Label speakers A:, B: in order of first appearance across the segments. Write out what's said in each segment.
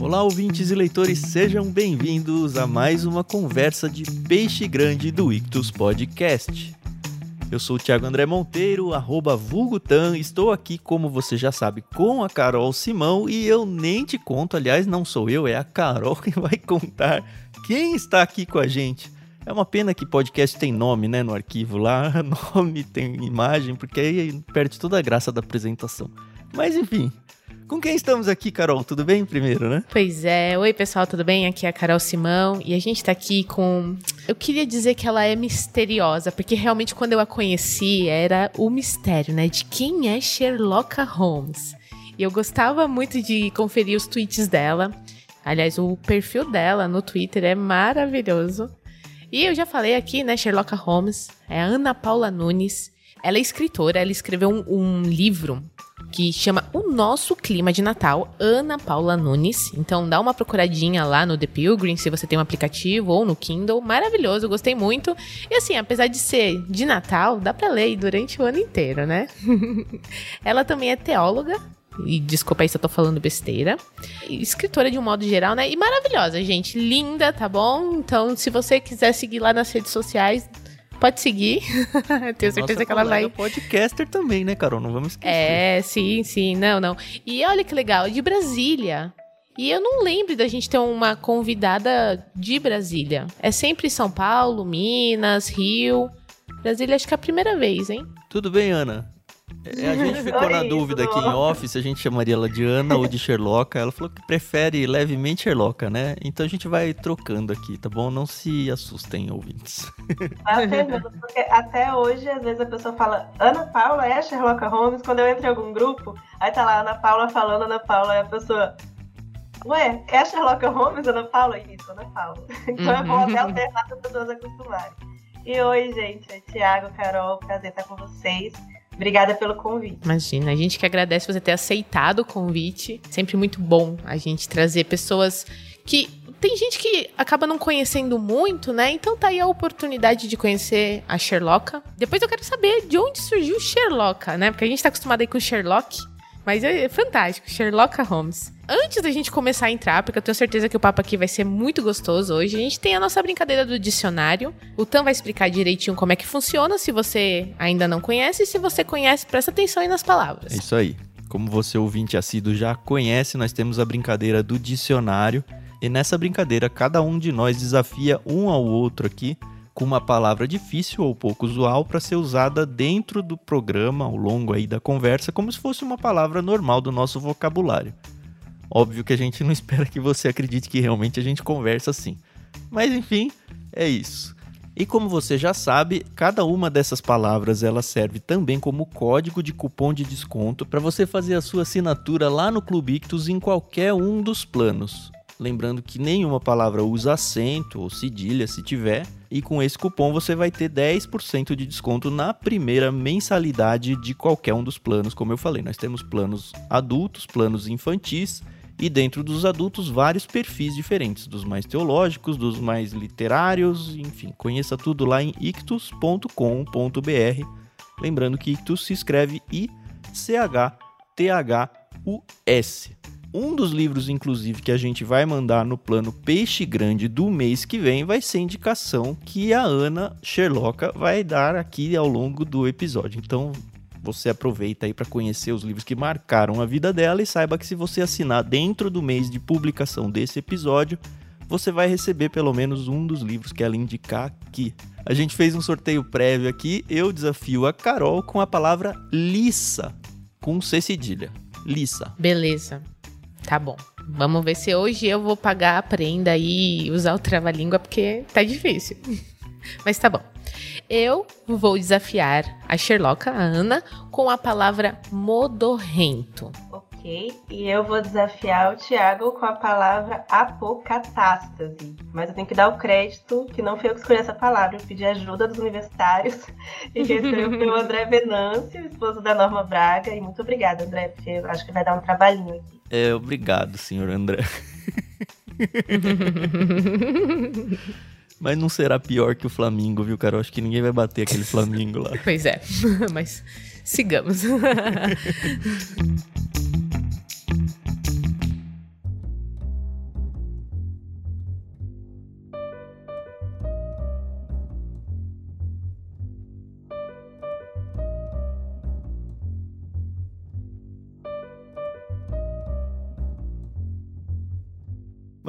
A: Olá, ouvintes e leitores, sejam bem-vindos a mais uma conversa de peixe grande do Ictus Podcast. Eu sou o Thiago André Monteiro, arroba Vulgutan, estou aqui, como você já sabe, com a Carol Simão e eu nem te conto, aliás, não sou eu, é a Carol que vai contar quem está aqui com a gente. É uma pena que podcast tem nome, né, no arquivo lá, nome tem imagem, porque aí perde toda a graça da apresentação. Mas enfim, com quem estamos aqui, Carol? Tudo bem primeiro, né?
B: Pois é. Oi, pessoal, tudo bem? Aqui é a Carol Simão e a gente tá aqui com. Eu queria dizer que ela é misteriosa, porque realmente quando eu a conheci era o mistério, né? De quem é Sherlock Holmes. E eu gostava muito de conferir os tweets dela. Aliás, o perfil dela no Twitter é maravilhoso. E eu já falei aqui, né? Sherlock Holmes é a Ana Paula Nunes. Ela é escritora, ela escreveu um, um livro que chama O Nosso Clima de Natal, Ana Paula Nunes. Então dá uma procuradinha lá no The Pilgrim, se você tem um aplicativo ou no Kindle. Maravilhoso, gostei muito. E assim, apesar de ser de Natal, dá para ler durante o ano inteiro, né? Ela também é teóloga, e desculpa aí se eu tô falando besteira. Escritora de um modo geral, né? E maravilhosa, gente. Linda, tá bom? Então, se você quiser seguir lá nas redes sociais, Pode seguir. Tenho certeza
A: Nossa
B: que ela vai.
A: podcaster também, né, Carol? Não vamos esquecer.
B: É, sim, sim. Não, não. E olha que legal, de Brasília. E eu não lembro da gente ter uma convidada de Brasília. É sempre São Paulo, Minas, Rio. Brasília acho que é a primeira vez, hein?
A: Tudo bem, Ana? É, a gente ficou na dúvida aqui em off se a gente chamaria ela de Ana ou de Sherlock. Ela falou que prefere levemente Sherlock, né? Então a gente vai trocando aqui, tá bom? Não se assustem, ouvintes.
C: Até, mesmo, porque até hoje, às vezes a pessoa fala Ana Paula é a Sherlock Holmes. Quando eu entro em algum grupo, aí tá lá Ana Paula falando Ana Paula, e a pessoa. Ué, é a Sherlock Holmes, Ana Paula? Isso, Ana Paula. Então é bom até alternar para as pessoas acostumarem. E oi, gente. É Thiago, Carol, prazer estar com vocês. Obrigada pelo convite.
B: Imagina, a gente que agradece você ter aceitado o convite. Sempre muito bom a gente trazer pessoas que. Tem gente que acaba não conhecendo muito, né? Então tá aí a oportunidade de conhecer a Sherlocka. Depois eu quero saber de onde surgiu Sherlocka, né? Porque a gente tá acostumado aí com Sherlock. Mas é fantástico, Sherlock Holmes. Antes da gente começar a entrar, porque eu tenho certeza que o papo aqui vai ser muito gostoso hoje, a gente tem a nossa brincadeira do dicionário. O Tan vai explicar direitinho como é que funciona, se você ainda não conhece, e se você conhece, presta atenção aí nas palavras.
A: É isso aí. Como você ouvinte assíduo já conhece, nós temos a brincadeira do dicionário. E nessa brincadeira, cada um de nós desafia um ao outro aqui com uma palavra difícil ou pouco usual para ser usada dentro do programa ao longo aí da conversa, como se fosse uma palavra normal do nosso vocabulário. Óbvio que a gente não espera que você acredite que realmente a gente conversa assim. Mas enfim, é isso. E como você já sabe, cada uma dessas palavras ela serve também como código de cupom de desconto para você fazer a sua assinatura lá no Clube Ictus em qualquer um dos planos. Lembrando que nenhuma palavra usa acento ou cedilha se tiver, e com esse cupom você vai ter 10% de desconto na primeira mensalidade de qualquer um dos planos, como eu falei. Nós temos planos adultos, planos infantis e dentro dos adultos vários perfis diferentes, dos mais teológicos, dos mais literários, enfim, conheça tudo lá em ictus.com.br. Lembrando que ictus se escreve I C H T H U S. Um dos livros, inclusive, que a gente vai mandar no plano Peixe Grande do mês que vem vai ser indicação que a Ana Sherlocka vai dar aqui ao longo do episódio. Então, você aproveita aí para conhecer os livros que marcaram a vida dela e saiba que se você assinar dentro do mês de publicação desse episódio, você vai receber pelo menos um dos livros que ela indicar aqui. A gente fez um sorteio prévio aqui, eu desafio a Carol com a palavra liça, com C cedilha. Liça.
B: Beleza. Tá bom. Vamos ver se hoje eu vou pagar a prenda e usar o trava-língua, porque tá difícil. Mas tá bom. Eu vou desafiar a Sherlocka, a Ana, com a palavra modorrento.
C: Ok. E eu vou desafiar o Thiago com a palavra apocatástase. Mas eu tenho que dar o crédito que não fui eu que escolhi essa palavra. Eu pedi ajuda dos universitários e recebeu pelo André Venâncio, esposo da Norma Braga. E muito obrigada, André, porque eu acho que vai dar um trabalhinho aqui.
A: É, obrigado, senhor André. Mas não será pior que o Flamengo, viu, cara? Eu acho que ninguém vai bater aquele Flamengo lá.
B: Pois é, mas sigamos.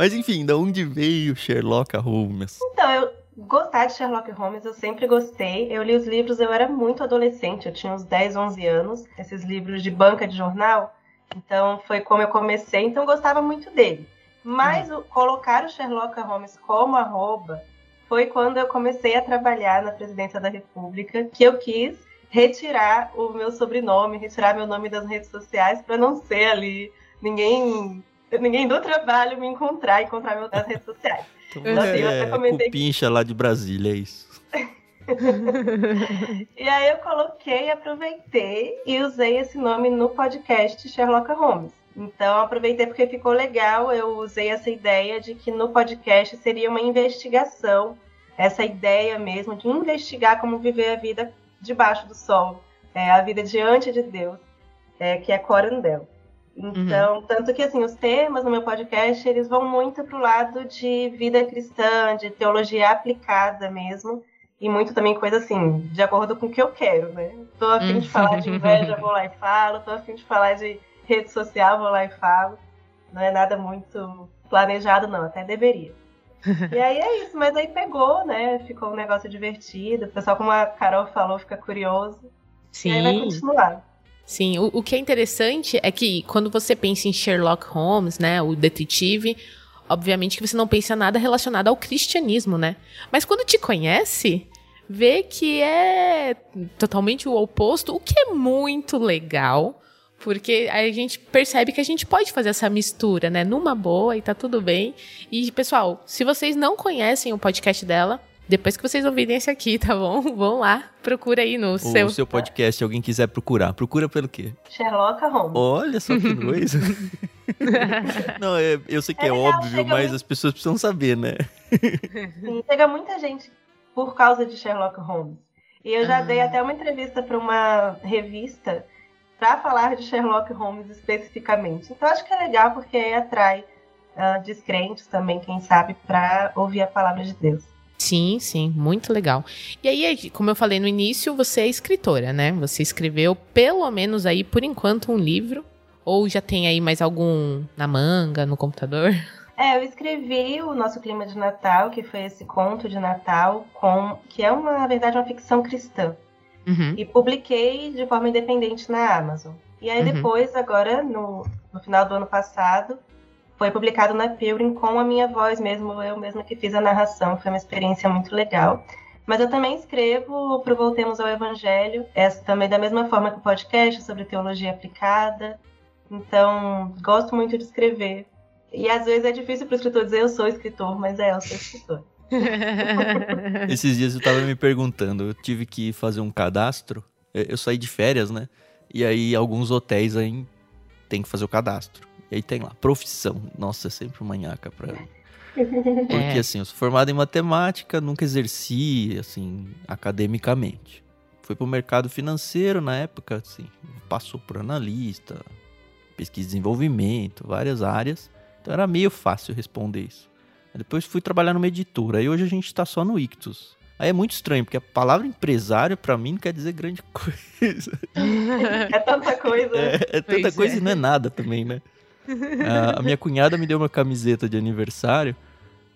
A: Mas enfim, da onde veio Sherlock Holmes?
C: Então, eu gostar de Sherlock Holmes, eu sempre gostei. Eu li os livros, eu era muito adolescente, eu tinha uns 10, 11 anos, esses livros de banca de jornal. Então, foi como eu comecei, então eu gostava muito dele. Mas o, colocar o Sherlock Holmes como arroba foi quando eu comecei a trabalhar na presidência da República que eu quis retirar o meu sobrenome, retirar meu nome das redes sociais para não ser ali ninguém ninguém do trabalho me encontrar, encontrar meu nas redes sociais.
A: Então, assim, eu é, comentei... Cupincha lá de Brasília, é isso.
C: e aí eu coloquei, aproveitei e usei esse nome no podcast Sherlock Holmes. Então aproveitei porque ficou legal, eu usei essa ideia de que no podcast seria uma investigação, essa ideia mesmo de investigar como viver a vida debaixo do sol, é, a vida diante de Deus, é, que é Corandel. Então, uhum. tanto que assim, os temas no meu podcast, eles vão muito para o lado de vida cristã, de teologia aplicada mesmo, e muito também coisa assim, de acordo com o que eu quero, né? Tô afim de falar de inveja, vou lá e falo, tô afim de falar de rede social, vou lá e falo. Não é nada muito planejado, não, até deveria. E aí é isso, mas aí pegou, né? Ficou um negócio divertido. O pessoal, como a Carol falou, fica curioso. Sim. E aí vai continuar.
B: Sim, o, o que é interessante é que quando você pensa em Sherlock Holmes, né, o detetive, obviamente que você não pensa nada relacionado ao cristianismo, né? Mas quando te conhece, vê que é totalmente o oposto, o que é muito legal. Porque a gente percebe que a gente pode fazer essa mistura, né? Numa boa e tá tudo bem. E, pessoal, se vocês não conhecem o podcast dela, depois que vocês ouvirem esse aqui, tá bom? Vão lá, procura aí no
A: o
B: seu...
A: seu podcast, se alguém quiser procurar. Procura pelo quê?
C: Sherlock Holmes.
A: Olha só que coisa. Não, é, eu sei que é, é óbvio, mas muito... as pessoas precisam saber, né?
C: Sim, chega muita gente por causa de Sherlock Holmes. E eu já ah. dei até uma entrevista para uma revista para falar de Sherlock Holmes especificamente. Então acho que é legal porque aí atrai uh, descrentes também, quem sabe, para ouvir a palavra de Deus.
B: Sim, sim, muito legal. E aí, como eu falei no início, você é escritora, né? Você escreveu pelo menos aí, por enquanto, um livro. Ou já tem aí mais algum na manga, no computador?
C: É, eu escrevi o nosso clima de Natal, que foi esse conto de Natal, com que é uma, na verdade, uma ficção cristã. Uhum. E publiquei de forma independente na Amazon. E aí uhum. depois, agora, no, no final do ano passado, foi publicado na Pilgrim com a minha voz mesmo, eu mesma que fiz a narração, foi uma experiência muito legal. Mas eu também escrevo para Voltemos ao Evangelho, essa também da mesma forma que o podcast sobre teologia aplicada. Então, gosto muito de escrever. E às vezes é difícil para o escritor dizer eu sou escritor, mas é, eu sou escritor.
A: Esses dias eu estava me perguntando, eu tive que fazer um cadastro, eu saí de férias, né? E aí alguns hotéis aí tem que fazer o cadastro. E aí tem lá, profissão. Nossa, é sempre uma nhaca pra mim. Porque é. assim, eu sou formado em matemática, nunca exerci, assim, academicamente. Fui pro mercado financeiro na época, assim, passou por analista, pesquisa e desenvolvimento, várias áreas. Então era meio fácil responder isso. Depois fui trabalhar numa editora e hoje a gente tá só no Ictus. Aí é muito estranho, porque a palavra empresário para mim não quer dizer grande coisa.
C: É tanta coisa.
A: É, é tanta pois coisa é. e não é nada também, né? A, a minha cunhada me deu uma camiseta de aniversário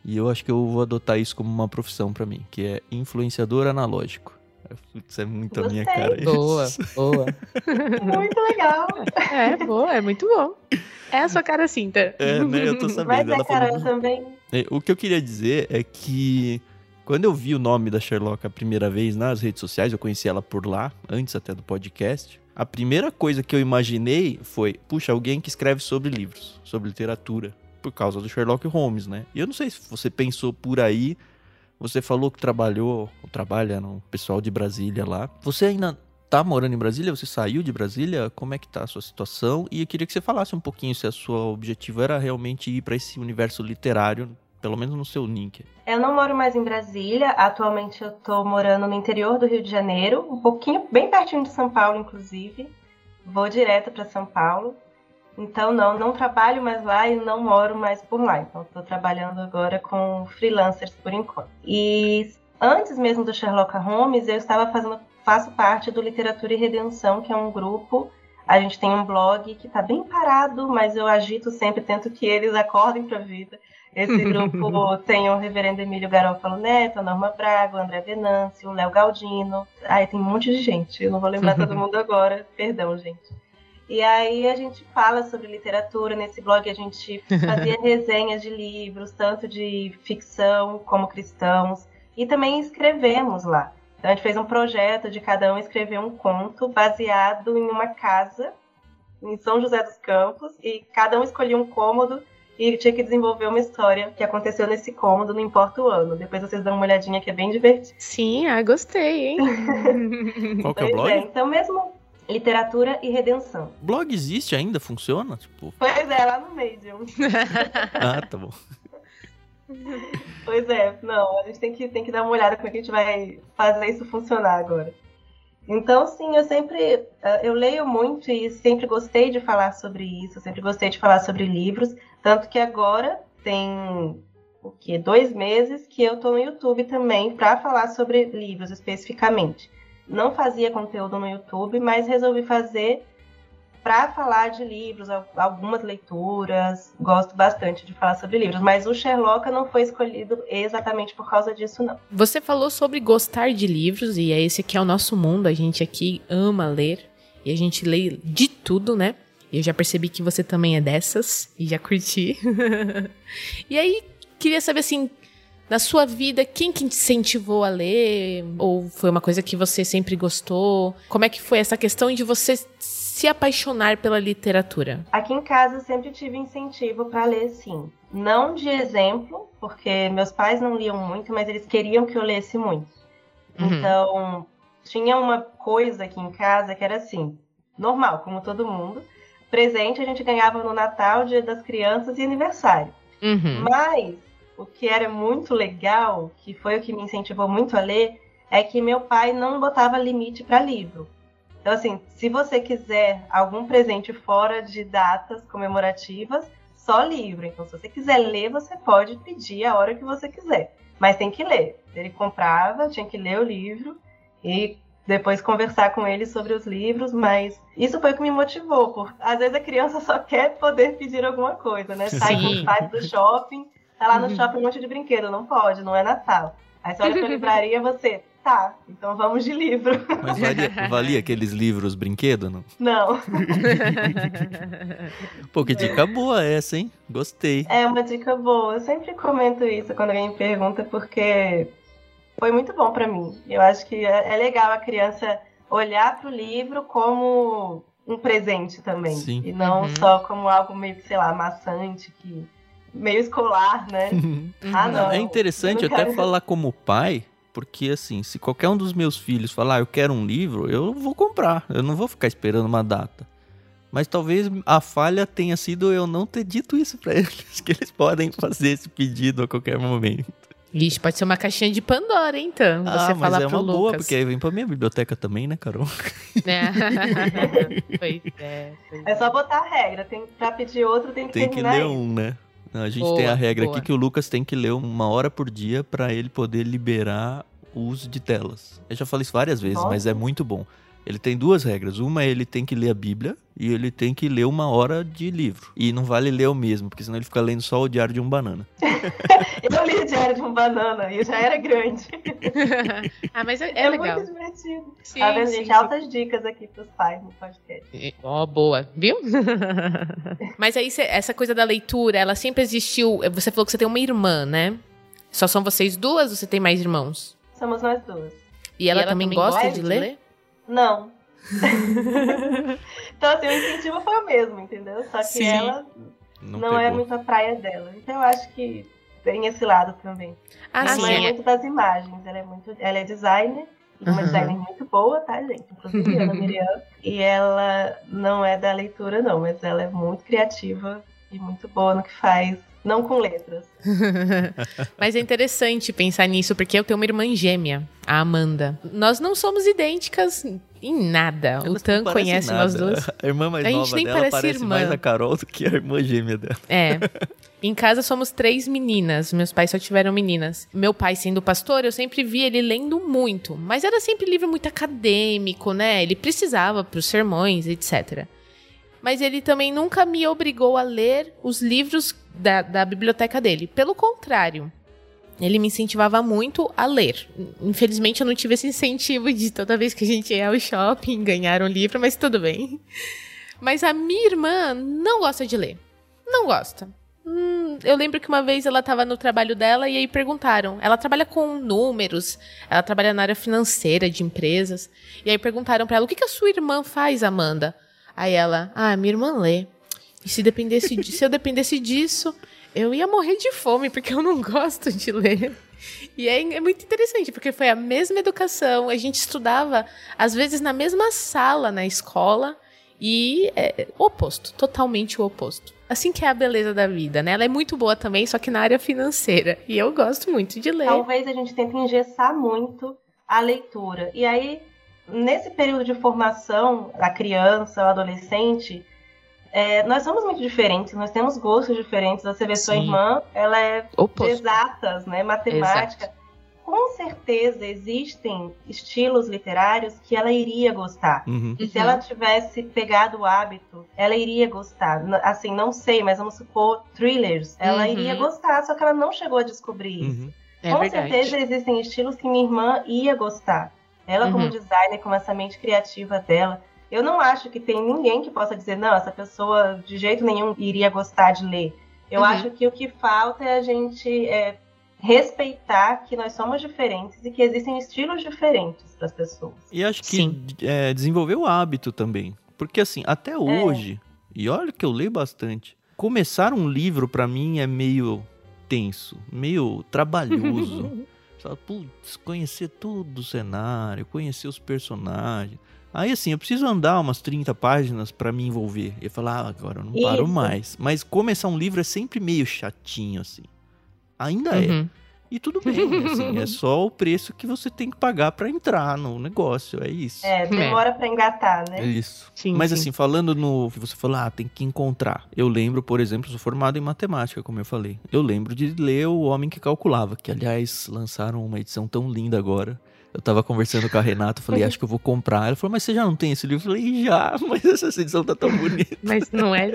A: e eu acho que eu vou adotar isso como uma profissão para mim, que é influenciador analógico. Putz, é muito Gostei. a minha cara.
B: Isso. Boa, boa.
C: muito legal.
B: É, boa, é muito bom. É a sua cara cinta.
A: É, né? Eu tô sabendo. Mas
C: é
A: Ela
C: cara falou... também.
A: É, o que eu queria dizer é que quando eu vi o nome da Sherlock a primeira vez nas redes sociais, eu conheci ela por lá, antes até do podcast. A primeira coisa que eu imaginei foi, puxa, alguém que escreve sobre livros, sobre literatura, por causa do Sherlock Holmes, né? E eu não sei se você pensou por aí, você falou que trabalhou, ou trabalha no pessoal de Brasília lá. Você ainda tá morando em Brasília? Você saiu de Brasília? Como é que tá a sua situação? E eu queria que você falasse um pouquinho se a sua objetivo era realmente ir para esse universo literário pelo menos no seu link.
C: Eu não moro mais em Brasília, atualmente eu tô morando no interior do Rio de Janeiro, um pouquinho, bem pertinho de São Paulo, inclusive. Vou direto para São Paulo. Então, não, não trabalho mais lá e não moro mais por lá. Então, estou trabalhando agora com freelancers por enquanto. E antes mesmo do Sherlock Holmes, eu estava fazendo, faço parte do Literatura e Redenção, que é um grupo A gente tem um blog que está bem parado, mas eu agito sempre, tento que eles acordem para a vida. Esse grupo tem o reverendo Emílio Garófalo Neto, a Norma Braga, o André Venâncio, o Léo Galdino. Aí tem um monte de gente, eu não vou lembrar todo mundo agora, perdão, gente. E aí a gente fala sobre literatura. Nesse blog a gente fazia resenhas de livros, tanto de ficção como cristãos. E também escrevemos lá. Então a gente fez um projeto de cada um escrever um conto baseado em uma casa em São José dos Campos. E cada um escolhia um cômodo e tinha que desenvolver uma história que aconteceu nesse cômodo, não importa o ano. Depois vocês dão uma olhadinha que é bem divertido.
B: Sim, ah, gostei, hein?
A: Qual que é o blog? É,
C: então mesmo Literatura e Redenção.
A: Blog existe ainda? Funciona? Tipo...
C: Pois é, lá no Medium.
A: ah, tá bom.
C: Pois é, não, a gente tem que, tem que dar uma olhada como é que a gente vai fazer isso funcionar agora. Então, sim, eu sempre eh, eu leio muito e sempre gostei de falar sobre isso, sempre gostei de falar sobre livros, tanto que agora tem o que dois meses que eu estou no YouTube também para falar sobre livros especificamente não fazia conteúdo no YouTube, mas resolvi fazer para falar de livros, algumas leituras. Gosto bastante de falar sobre livros, mas o Sherlock não foi escolhido exatamente por causa disso, não.
B: Você falou sobre gostar de livros, e é esse que é o nosso mundo. A gente aqui ama ler e a gente lê de tudo, né? Eu já percebi que você também é dessas e já curti. e aí, queria saber assim, na sua vida, quem que te incentivou a ler? Ou foi uma coisa que você sempre gostou? Como é que foi essa questão de você se apaixonar pela literatura?
C: Aqui em casa eu sempre tive incentivo para ler, sim. Não de exemplo, porque meus pais não liam muito, mas eles queriam que eu lesse muito. Uhum. Então, tinha uma coisa aqui em casa que era assim, normal, como todo mundo. Presente a gente ganhava no Natal, Dia das Crianças e aniversário. Uhum. Mas o que era muito legal, que foi o que me incentivou muito a ler, é que meu pai não botava limite para livro. Então, assim, se você quiser algum presente fora de datas comemorativas, só livro. Então, se você quiser ler, você pode pedir a hora que você quiser. Mas tem que ler. Ele comprava, tinha que ler o livro e depois conversar com ele sobre os livros, mas isso foi o que me motivou, porque às vezes a criança só quer poder pedir alguma coisa, né? Sai com os pais do shopping Tá lá no uhum. shopping um monte de brinquedo, não pode, não é Natal. Aí você olha pra livraria você, tá, então vamos de livro.
A: Mas valia, valia aqueles livros brinquedo, não?
C: Não.
A: Pô, que dica boa essa, hein? Gostei.
C: É uma dica boa. Eu sempre comento isso quando alguém me pergunta, porque foi muito bom para mim. Eu acho que é, é legal a criança olhar para o livro como um presente também. Sim. E não uhum. só como algo meio sei lá, maçante que meio escolar, né?
A: Uhum. ah, não. É interessante até quero... falar como pai, porque assim, se qualquer um dos meus filhos falar, ah, eu quero um livro, eu vou comprar. Eu não vou ficar esperando uma data. Mas talvez a falha tenha sido eu não ter dito isso para eles, que eles podem fazer esse pedido a qualquer momento.
B: Ixi, pode ser uma caixinha de Pandora, então. Ah, você falar é
A: uma
B: Lucas.
A: boa, porque aí vem pra minha biblioteca também, né, Carol?
C: É. pois é, pois é. só botar a regra. Tem, pra pedir outro, tem que
A: tem que ler um, né? A gente boa, tem a regra boa. aqui que o Lucas tem que ler uma hora por dia para ele poder liberar o uso de telas. Eu já falei isso várias vezes, Nossa. mas é muito bom. Ele tem duas regras. Uma é ele tem que ler a Bíblia e ele tem que ler uma hora de livro. E não vale ler o mesmo, porque senão ele fica lendo só o Diário de um Banana.
C: eu li o Diário de um Banana e já era grande.
B: ah, mas é, é, é legal.
C: muito divertido. Sim, tá vendo, sim, gente? Sim. Altas dicas aqui pros pais no podcast.
B: Ó, oh, boa. Viu? mas aí, essa coisa da leitura, ela sempre existiu. Você falou que você tem uma irmã, né? Só são vocês duas ou você tem mais irmãos?
C: Somos nós duas.
B: E ela, e ela também, também, gosta, de, ler? de ler?
C: Não. então, assim, o incentivo foi o mesmo, entendeu? Só que Sim. ela não, não é muito a praia dela. Então, eu acho que tem esse lado também. Ah, a mãe é muito das imagens, ela é muito. Ela é designer, uma uhum. designer muito boa, tá, gente? Inclusive, Ana Miriam. E ela não é da leitura, não, mas ela é muito criativa e muito boa no que faz não com letras.
B: Mas é interessante pensar nisso, porque eu tenho uma irmã gêmea, a Amanda. Nós não somos idênticas em nada.
A: Elas
B: o Tan conhece
A: nada.
B: nós duas.
A: A irmã mais
B: A gente
A: nova
B: nem
A: dela
B: parece
A: parece
B: irmã.
A: mais a Carol do que a irmã gêmea dela.
B: É. Em casa somos três meninas. Meus pais só tiveram meninas. Meu pai, sendo pastor, eu sempre vi ele lendo muito. Mas era sempre livro muito acadêmico, né? Ele precisava para os sermões, etc. Mas ele também nunca me obrigou a ler os livros da, da biblioteca dele. Pelo contrário. Ele me incentivava muito a ler. Infelizmente, eu não tive esse incentivo de toda vez que a gente ia ao shopping ganhar um livro, mas tudo bem. Mas a minha irmã não gosta de ler. Não gosta. Hum, eu lembro que uma vez ela estava no trabalho dela e aí perguntaram. Ela trabalha com números, ela trabalha na área financeira de empresas. E aí perguntaram para ela: o que, que a sua irmã faz, Amanda? Aí ela: ah, minha irmã lê. E se, dependesse de- se eu dependesse disso, eu ia morrer de fome, porque eu não gosto de ler. E é, é muito interessante, porque foi a mesma educação, a gente estudava, às vezes, na mesma sala na escola, e é o oposto, totalmente o oposto. Assim que é a beleza da vida, né? Ela é muito boa também, só que na área financeira. E eu gosto muito de ler.
C: Talvez a gente tente engessar muito a leitura. E aí, nesse período de formação da criança, o adolescente, é, nós somos muito diferentes, nós temos gostos diferentes. Você vê sua
B: Sim.
C: irmã, ela é
B: Oposto.
C: exatas, né? Matemática. Com certeza existem estilos literários que ela iria gostar.
A: Uhum.
C: E se ela tivesse pegado o hábito, ela iria gostar. Assim, não sei, mas vamos supor, thrillers. Ela
B: Uhum.
C: iria gostar, só que ela não chegou a descobrir isso.
A: Uhum.
B: É
C: Com
B: verdade.
C: certeza existem estilos que minha irmã ia gostar. Ela, como
B: Uhum.
C: designer, com essa mente criativa dela, eu não acho que tem ninguém que possa dizer, não, essa pessoa de jeito nenhum iria gostar de ler. Eu
B: Uhum.
C: acho que o que falta é a gente é, respeitar que nós somos diferentes e que existem estilos diferentes para as pessoas.
A: E acho que é, desenvolver o hábito também. Porque assim, até hoje, e olha que eu leio bastante, começar um livro pra mim é meio tenso, meio trabalhoso. Putz, conhecer todo o cenário, conhecer os personagens. Aí assim, eu preciso andar umas 30 páginas pra me envolver. E falar, ah, agora eu não paro
C: Isso.
A: mais. Mas começar um livro é sempre meio chatinho, assim. Ainda é.
B: Uhum.
A: E tudo bem, assim, é só o preço que você tem que pagar pra entrar no negócio, é isso.
C: É, demora para engatar,
A: É
C: né?
A: isso.
B: Sim,
A: Mas
B: sim.
A: assim, falando no que você falou, ah, tem que encontrar. Eu lembro, por exemplo, sou formado em matemática, como eu falei. Eu lembro de ler O Homem que Calculava, que aliás lançaram uma edição tão linda agora. Eu tava conversando com a Renata, falei, acho que eu vou comprar. Ela falou, mas você já não tem esse livro? Eu falei, já, mas essa edição tá tão bonita.
B: Mas não é.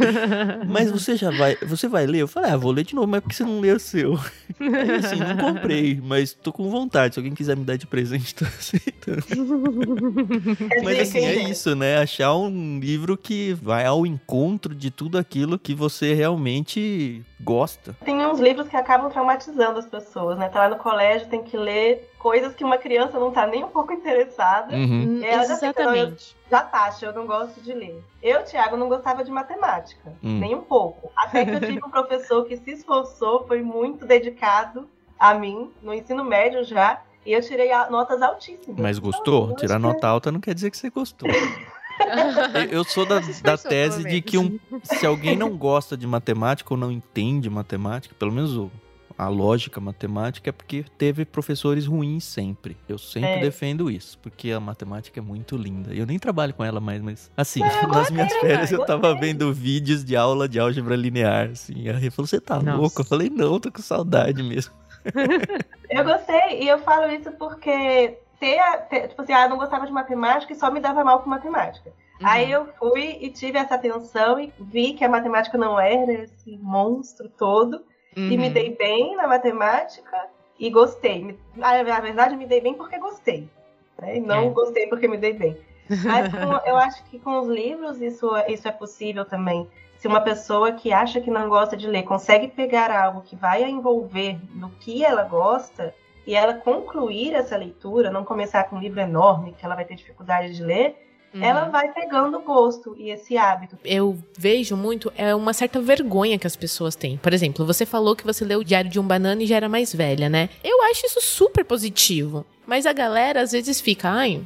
A: Mas você já vai, você vai ler? Eu falei, ah, vou ler de novo, mas por que você não lê o seu? Aí assim, não comprei, mas tô com vontade. Se alguém quiser me dar de presente, tô aceitando.
C: Quer
A: Mas assim, é isso, né? Achar um livro que vai ao encontro de tudo aquilo que você realmente gosta.
C: Tem uns livros que acabam traumatizando as pessoas, né? Tá lá no colégio, tem que ler coisas que uma criança não tá nem um pouco interessada.
A: Uhum.
C: Ela já fica, não, eu-
B: Exatamente.
C: Já taxa, eu não gosto de ler. Eu, Thiago, não gostava de matemática,
A: Hum.
C: nem um pouco. Até que eu tive um professor que se esforçou, foi muito dedicado a mim, no ensino médio já, e eu tirei notas altíssimas.
A: Mas gostou? Tirar nota alta não quer dizer que você gostou. Eu- Eu sou da, da tese de que um, se alguém não gosta de matemática ou não entende matemática, pelo menos o- a lógica matemática, é porque teve professores ruins sempre. Eu sempre
C: É.
A: defendo isso, porque a matemática é muito linda. Eu nem trabalho com ela mais, mas assim,
C: eu
A: nas minhas férias eu tava vendo vídeos de aula de álgebra linear, assim. A Rê falou, você tá
B: Nossa.
A: louco? Eu falei, não, tô com saudade mesmo.
C: Eu gostei, e eu falo isso porque ter, ter- tipo assim, ah, não gostava de matemática e só me dava mal com matemática.
B: Uhum.
C: Aí eu fui e tive essa atenção e vi que a matemática não era esse monstro todo. E me
B: Uhum.
C: dei bem na matemática e gostei. Na verdade, me dei bem porque gostei. né? E não
B: É.
C: gostei porque me dei bem. Mas com- eu acho que com os livros isso, isso é possível também. Se uma pessoa que acha que não gosta de ler consegue pegar algo que vai a envolver no que ela gosta e ela concluir essa leitura, não começar com um livro enorme que ela vai ter dificuldade de ler,
B: Uhum.
C: ela vai pegando gosto e esse hábito.
B: eu vejo muito é uma certa vergonha que as pessoas têm. Por exemplo, você falou que você leu o Diário de um Banana e já era mais velha, né? Eu acho isso super positivo. Mas a galera às vezes fica, ai,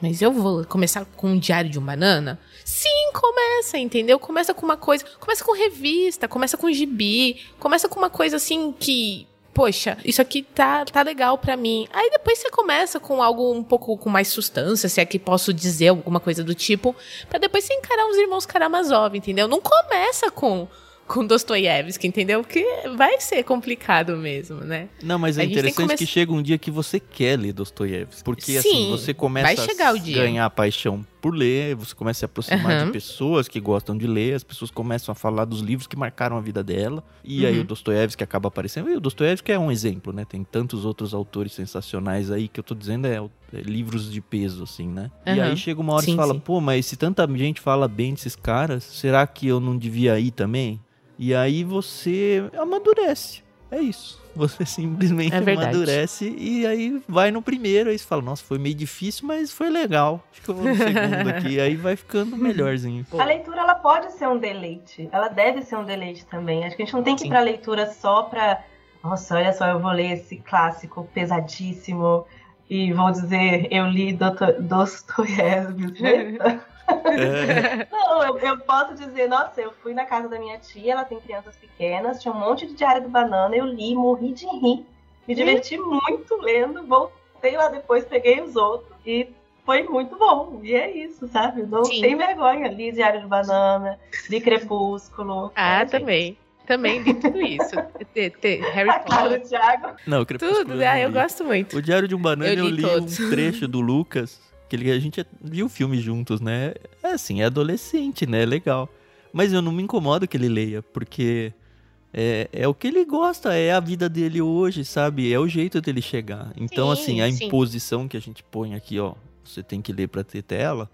B: mas eu vou começar com um diário de um banana? Sim, começa, entendeu? Começa com uma coisa, começa com revista, começa com gibi, começa com uma coisa assim que poxa, isso aqui tá, tá legal para mim. Aí depois você começa com algo um pouco com mais substância, se é que posso dizer alguma coisa do tipo, para depois você encarar os irmãos Karamazov, entendeu? Não começa com com Dostoiévski, entendeu? Porque vai ser complicado mesmo, né?
A: Não, mas é interessante que, come... que, chega um dia que você quer ler Dostoiévski. Porque assim, Sim, assim, você começa a ganhar paixão por ler, você começa a se aproximar uhum. de pessoas que gostam de ler, as pessoas começam a falar dos livros que marcaram a vida dela. E uhum. aí o Dostoiévski acaba aparecendo. E o Dostoiévski é um exemplo, né? Tem tantos outros autores sensacionais aí que eu tô dizendo é, é livros de peso, assim, né? Uhum. E aí chega uma hora sim, e fala, sim. pô, mas se tanta gente fala bem desses caras, será que eu não devia ir também? E aí você amadurece. É isso. Você simplesmente é amadurece e aí vai no primeiro, aí você fala, nossa, foi meio difícil, mas foi legal. Acho que eu vou no segundo aqui, aí vai ficando melhorzinho.
C: A leitura ela pode ser um deleite, ela deve ser um deleite também. Acho que a gente não tem que ir pra leitura só pra. Nossa, olha só, eu vou ler esse clássico pesadíssimo e vou dizer, eu li Dostoiévski. É. Não, eu, eu, posso dizer, nossa, eu fui na casa da minha tia, ela tem crianças pequenas, tinha um monte de diário do banana, eu li, morri de rir. Me diverti muito lendo, voltei lá depois, peguei os outros e foi muito bom. E é isso, sabe? Não Sim. tem vergonha. Li Diário de Banana, li Crepúsculo.
B: Ah, também. Também li tudo isso. Harry Potter.
C: Thiago.
A: Não,
B: Crepúsculo. Tudo, ah, eu gosto muito.
A: O Diário de um Banana eu li, eu li um trecho do Lucas que a gente viu o filme juntos, né? É assim, é adolescente, né? É legal. Mas eu não me incomodo que ele leia, porque é, é o que ele gosta, é a vida dele hoje, sabe? É o jeito dele chegar. Então, sim, assim, a sim. imposição que a gente põe aqui, ó, você tem que ler para ter tela,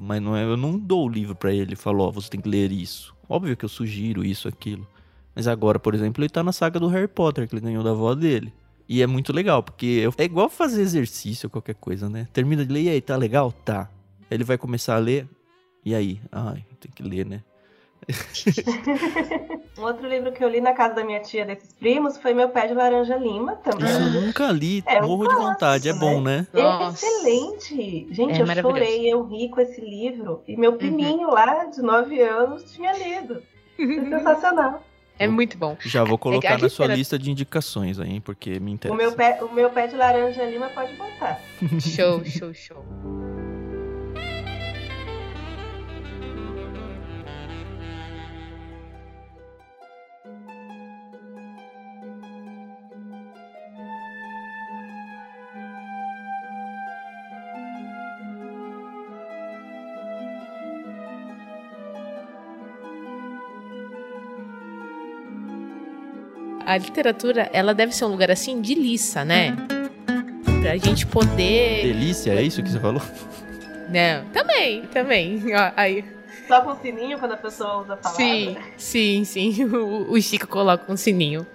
A: mas não é, eu não dou o livro para ele e falo, ó, você tem que ler isso. Óbvio que eu sugiro isso, aquilo. Mas agora, por exemplo, ele tá na saga do Harry Potter, que ele ganhou da avó dele. E é muito legal, porque é igual fazer exercício ou qualquer coisa, né? Termina de ler, e aí, tá legal? Tá. Ele vai começar a ler, e aí? Ai, tem que ler, né?
C: um outro livro que eu li na casa da minha tia desses primos foi Meu Pé de Laranja Lima também.
A: Eu nunca li, é morro um de vontade, é bom, né?
C: né? É excelente. Gente, é eu chorei, eu ri com esse livro. E meu uhum. priminho uhum. lá, de 9 anos, tinha lido. Sensacional.
B: É muito bom.
A: Já vou colocar é na sua lista de indicações aí, porque me interessa.
C: O meu pé, o meu pé de laranja lima pode botar.
B: show, show, show. A literatura, ela deve ser um lugar assim de liça, né? Pra gente poder.
A: Delícia, é isso que você falou?
B: Não, também, também. Ó, aí.
C: Só com sininho quando a pessoa usa a palavra.
B: Sim, sim, sim. O, o Chico coloca um sininho.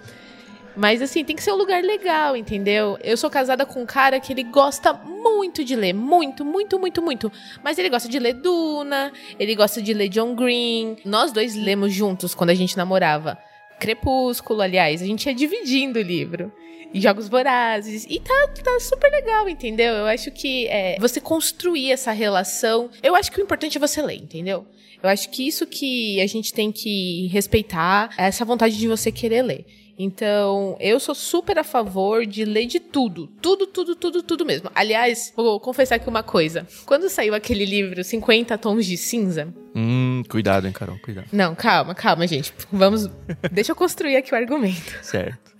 B: Mas assim, tem que ser um lugar legal, entendeu? Eu sou casada com um cara que ele gosta muito de ler, muito, muito, muito, muito. Mas ele gosta de ler Duna, ele gosta de ler John Green. Nós dois lemos juntos quando a gente namorava. Crepúsculo, aliás, a gente ia dividindo o livro. E Jogos Vorazes. E tá, tá super legal, entendeu? Eu acho que é, você construir essa relação. Eu acho que o importante é você ler, entendeu? Eu acho que isso que a gente tem que respeitar essa vontade de você querer ler. Então, eu sou super a favor de ler de tudo. Tudo, tudo, tudo, tudo mesmo. Aliás, vou confessar aqui uma coisa. Quando saiu aquele livro 50 Tons de Cinza.
A: Hum, cuidado, hein, Carol, cuidado.
B: Não, calma, calma, gente. Vamos. Deixa eu construir aqui o argumento.
A: Certo.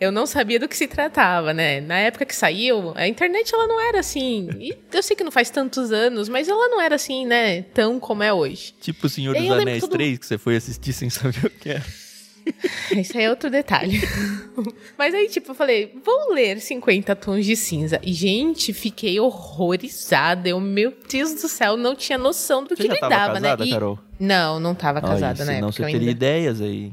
B: Eu não sabia do que se tratava, né? Na época que saiu, a internet ela não era assim. E eu sei que não faz tantos anos, mas ela não era assim, né? Tão como é hoje.
A: Tipo o Senhor dos Anéis todo... 3, que você foi assistir sem saber o que era.
B: Isso aí é outro detalhe. Mas aí, tipo, eu falei, vou ler 50 tons de cinza. E, gente, fiquei horrorizada. Eu, meu Deus do céu, não tinha noção do
A: você
B: que
A: já
B: ele
A: tava
B: dava,
A: casada,
B: né? E...
A: Carol?
B: Não, não tava casada, né?
A: Senão você teria ainda... ideias aí.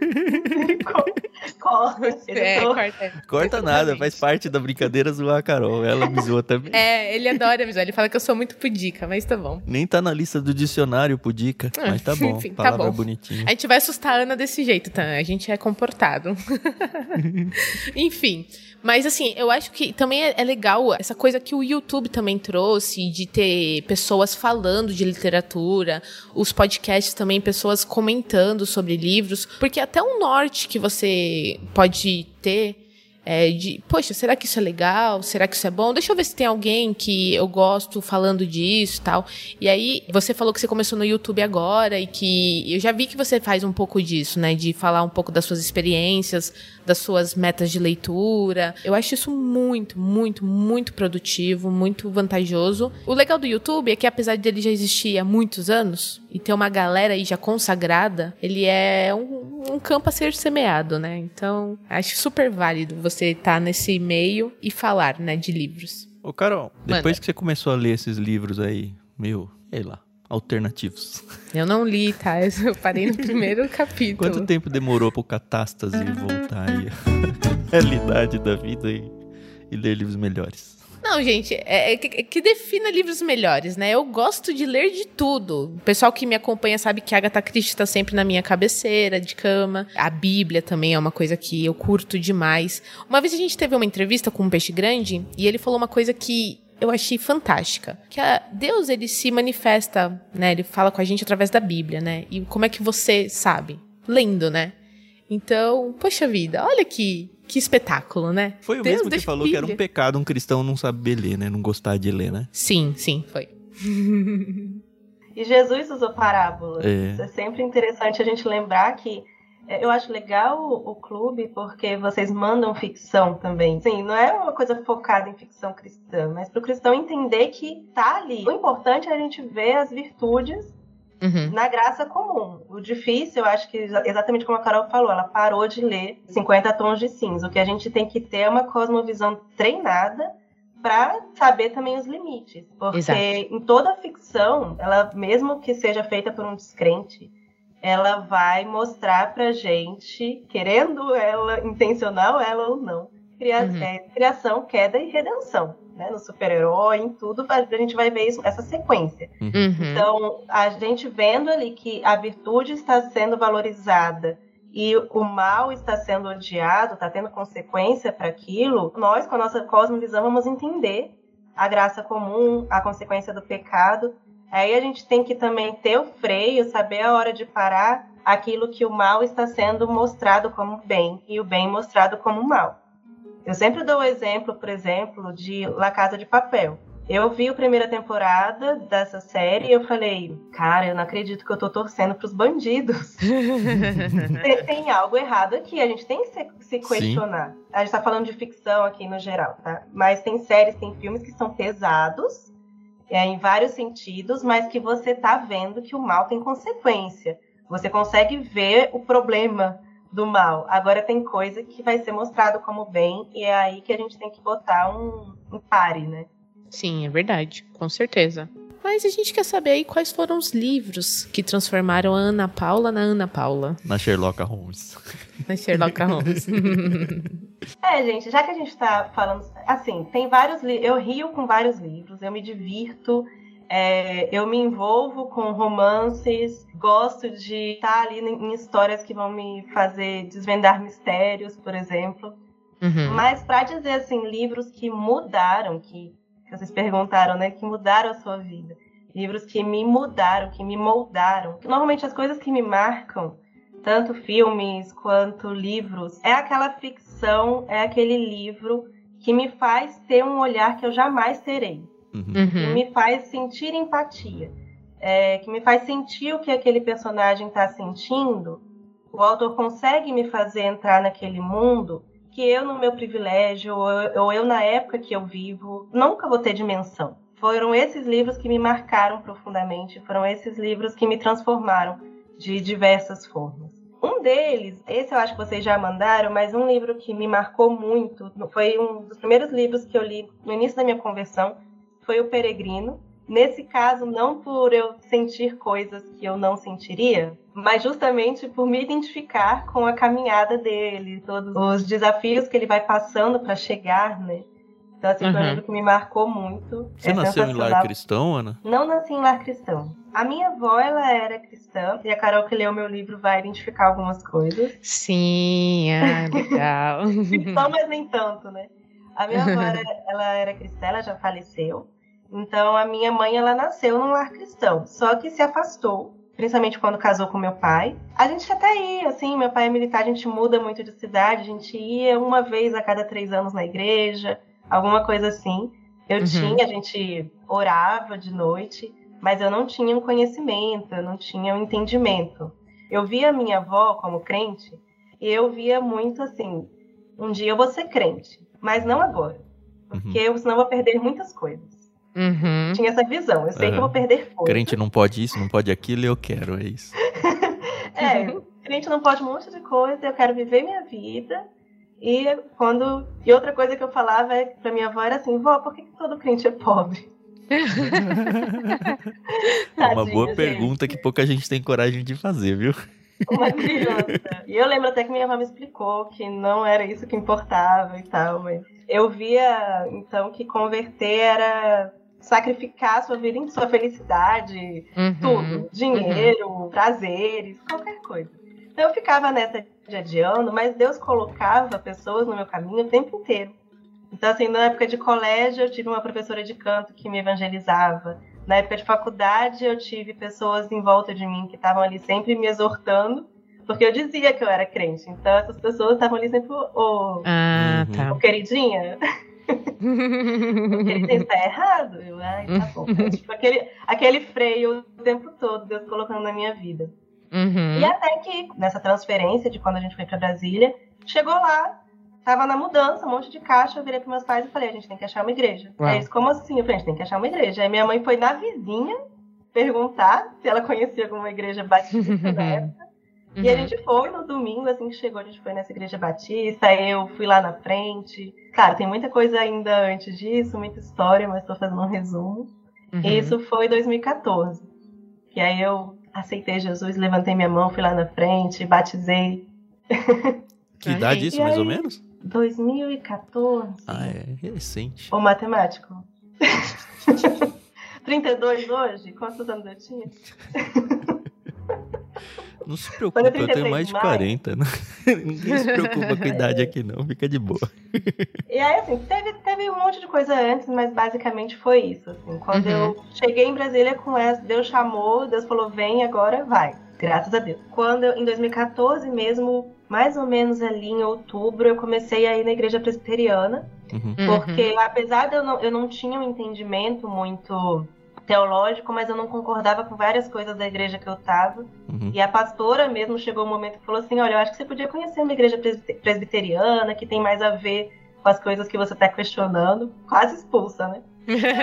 C: Corta,
B: É, corta.
A: Corta nada, faz parte da brincadeira zoar a Carol. Ela me zoa também.
B: É, ele adora avisar. Ele fala que eu sou muito pudica, mas tá bom.
A: Nem tá na lista do dicionário, pudica.
B: Ah,
A: Mas tá bom.
B: enfim, tá
A: palavra
B: bom.
A: bonitinha.
B: A gente vai assustar a Ana desse jeito, tá? A gente é comportado. Enfim. Mas assim, eu acho que também é, é legal essa coisa que o YouTube também trouxe de ter pessoas falando de literatura, os podcasts também, pessoas comentando sobre livros, porque até um norte que você pode ter é, de, poxa, será que isso é legal? Será que isso é bom? Deixa eu ver se tem alguém que eu gosto falando disso tal. E aí, você falou que você começou no YouTube agora e que eu já vi que você faz um pouco disso, né? De falar um pouco das suas experiências, das suas metas de leitura. Eu acho isso muito, muito, muito produtivo, muito vantajoso. O legal do YouTube é que, apesar dele já existir há muitos anos e ter uma galera aí já consagrada, ele é um, um campo a ser semeado, né? Então, acho super válido você estar nesse meio e falar, né, de livros.
A: Ô, Carol, depois
B: Manda.
A: que você começou a ler esses livros aí, meu, sei lá, alternativos.
B: Eu não li, tá? Eu parei no primeiro capítulo.
A: Quanto tempo demorou pro catástase voltar aí à realidade da vida e, e ler livros melhores?
B: Não, gente, é, é que, é que defina livros melhores, né? Eu gosto de ler de tudo. O pessoal que me acompanha sabe que Agatha Christie tá sempre na minha cabeceira de cama. A Bíblia também é uma coisa que eu curto demais. Uma vez a gente teve uma entrevista com um peixe grande e ele falou uma coisa que eu achei fantástica. Que a Deus, ele se manifesta, né? Ele fala com a gente através da Bíblia, né? E como é que você sabe? Lendo, né? Então, poxa vida, olha que, que espetáculo, né?
A: Foi o
B: Deus
A: mesmo que falou que era um
B: Bíblia.
A: pecado um cristão não saber ler, né? Não gostar de ler, né?
B: Sim, sim, foi.
C: E Jesus usou parábolas.
A: É.
C: Isso é sempre interessante a gente lembrar que eu acho legal o, clube porque vocês mandam ficção também. Sim, não é uma coisa focada em ficção cristã, mas para o cristão entender que tá ali. O importante é a gente ver as virtudes
B: Uhum.
C: na graça comum. O difícil, eu acho que exa- exatamente como a Carol falou, ela parou de ler 50 tons de cinza. O que a gente tem que ter é uma cosmovisão treinada para saber também os limites. Porque
B: Exato.
C: em toda ficção, ela mesmo que seja feita por um descrente, ela vai mostrar pra gente, querendo ela, intencional ela ou não, cria-
B: Uhum.
C: é, criação, queda e redenção. Né? No super-herói, em tudo, a gente vai ver isso, essa sequência.
B: Uhum.
C: Então, a gente vendo ali que a virtude está sendo valorizada e o mal está sendo odiado, está tendo consequência para aquilo, nós, com a nossa cosmovisão, vamos entender a graça comum, a consequência do pecado. Aí a gente tem que também ter o freio, saber a hora de parar aquilo que o mal está sendo mostrado como bem e o bem mostrado como mal. Eu sempre dou o exemplo, por exemplo, de La Casa de Papel. Eu vi a primeira temporada dessa série e eu falei, cara, eu não acredito que eu tô torcendo pros bandidos. tem, tem algo errado aqui, a gente tem que se, se questionar. A gente tá falando de ficção aqui no geral, tá? Mas tem séries, tem filmes que são pesados, é, em vários sentidos, mas que você tá vendo que o mal tem consequência. Você consegue ver o problema do mal. Agora tem coisa que vai ser mostrado como bem e é aí que a gente tem que botar um, um pare, né?
B: Sim, é verdade, com certeza. Mas a gente quer saber aí quais foram os livros que transformaram a Ana Paula na Ana Paula,
A: Na Sherlock Holmes.
B: na Sherlock Holmes.
C: É, gente, já que a gente tá falando. Assim, tem vários livros. Eu rio com vários livros, eu me divirto, é, eu me envolvo com romances, gosto de estar ali em histórias que vão me fazer desvendar mistérios, por exemplo.
B: Uhum.
C: Mas pra dizer assim, livros que mudaram, que, que vocês perguntaram, né? Que mudaram a sua vida. Livros que me mudaram, que me moldaram. Normalmente as coisas que me marcam, tanto filmes quanto livros, é aquela ficção, é aquele livro que me faz ter um olhar que eu jamais terei.
A: Uhum.
C: Que
B: Uhum.
C: me faz sentir empatia. é, que me faz sentir o que aquele personagem está sentindo. O autor consegue me fazer entrar naquele mundo que eu, no meu privilégio, ou eu, na época que eu vivo, nunca vou ter dimensão. Foram esses livros que me marcaram profundamente, foram esses livros que me transformaram de diversas formas. Um deles, esse eu acho que vocês já mandaram, mas um livro que me marcou muito, foi um dos primeiros livros que eu li no início da minha conversão, foi O Peregrino. Nesse caso, não por eu sentir coisas que eu não sentiria, mas justamente por me identificar com a caminhada dele, todos os desafios que ele vai passando para chegar, né? Então, assim, uhum. foi um uhum. livro que me marcou muito.
A: Você é nasceu em lar cristão, Ana?
C: Não nasci em lar cristão. A minha avó, ela era cristã, e a Carol que leu meu livro vai identificar algumas coisas.
B: Sim, ah, legal.
C: Só, mas nem tanto, né? A minha avó, era, ela era cristã, ela já faleceu. Então, a minha mãe, ela nasceu num lar cristão, só que se afastou, principalmente quando casou com meu pai. A gente até ia, assim, meu pai é militar, a gente muda muito de cidade, a gente ia uma vez a cada três anos na igreja, alguma coisa assim. Eu uhum. tinha, a gente orava de noite, mas eu não tinha um conhecimento, eu não tinha um entendimento. Eu via minha avó como crente, e eu via muito assim, um dia eu vou ser crente, mas não agora, porque uhum. eu, senão eu vou perder muitas coisas.
B: Uhum.
C: Tinha essa visão. Eu sei uhum. que eu vou perder força.
A: Crente não pode isso, não pode aquilo, eu quero, é isso.
C: é, crente não pode um monte de coisa, eu quero viver minha vida. E quando. E outra coisa que eu falava é, pra minha avó era assim, vó, por que, que todo crente é pobre?
A: Uma boa gente. pergunta que pouca gente tem coragem de fazer, viu?
C: Uma criança. E eu lembro até que minha avó me explicou que não era isso que importava e tal, mas eu via então que converter era sacrificar sua vida em sua felicidade, uhum, tudo, dinheiro, uhum. prazeres, qualquer coisa. Então eu ficava nessa de adiando, mas Deus colocava pessoas no meu caminho o tempo inteiro. Então, assim, na época de colégio, eu tive uma professora de canto que me evangelizava. Na época de faculdade, eu tive pessoas em volta de mim que estavam ali sempre me exortando, porque eu dizia que eu era crente. Então, essas pessoas estavam ali sempre, ô, oh,
B: ah, tá.
C: oh, queridinha, ele está errado. Eu, ai, tá bom. É, tipo, aquele, aquele freio o tempo todo, Deus colocando na minha vida.
B: Uhum.
C: E até que, nessa transferência de quando a gente foi para Brasília, chegou lá, tava na mudança, um monte de caixa, eu virei para meus pais e falei, a gente tem que achar uma igreja. Uau. Aí eles, como assim? Eu falei, a gente tem que achar uma igreja. Aí minha mãe foi na vizinha perguntar se ela conhecia alguma igreja batista na época. Uhum. E a uhum. gente foi no domingo, assim que chegou, a gente foi nessa igreja batista, eu fui lá na frente. Claro, tem muita coisa ainda antes disso, muita história, mas estou fazendo um resumo. Uhum. Isso foi 2014. E aí eu aceitei Jesus, levantei minha mão, fui lá na frente, batizei.
A: Que idade isso, mais ou menos?
C: 2014.
A: Ah, é recente.
C: O matemático. 32 hoje? Quantos anos eu tinha?
A: Não se preocupe, eu tenho mais de 40. Né? Ninguém se preocupa com a idade aqui, não. Fica de boa.
C: E aí, assim, teve, teve um monte de coisa antes, mas basicamente foi isso. Assim, quando uhum. eu cheguei em Brasília com essa, Deus chamou, Deus falou, vem agora, vai. Graças a Deus. Quando eu, em 2014 mesmo, mais ou menos ali em outubro, eu comecei a ir na igreja presbiteriana. Uhum. Porque apesar de eu não, eu não tinha um entendimento muito teológico, mas eu não concordava com várias coisas da igreja que eu estava. Uhum. E a pastora mesmo chegou um momento que falou assim: Olha, eu acho que você podia conhecer uma igreja presbiteriana que tem mais a ver com as coisas que você está questionando. Quase expulsa, né?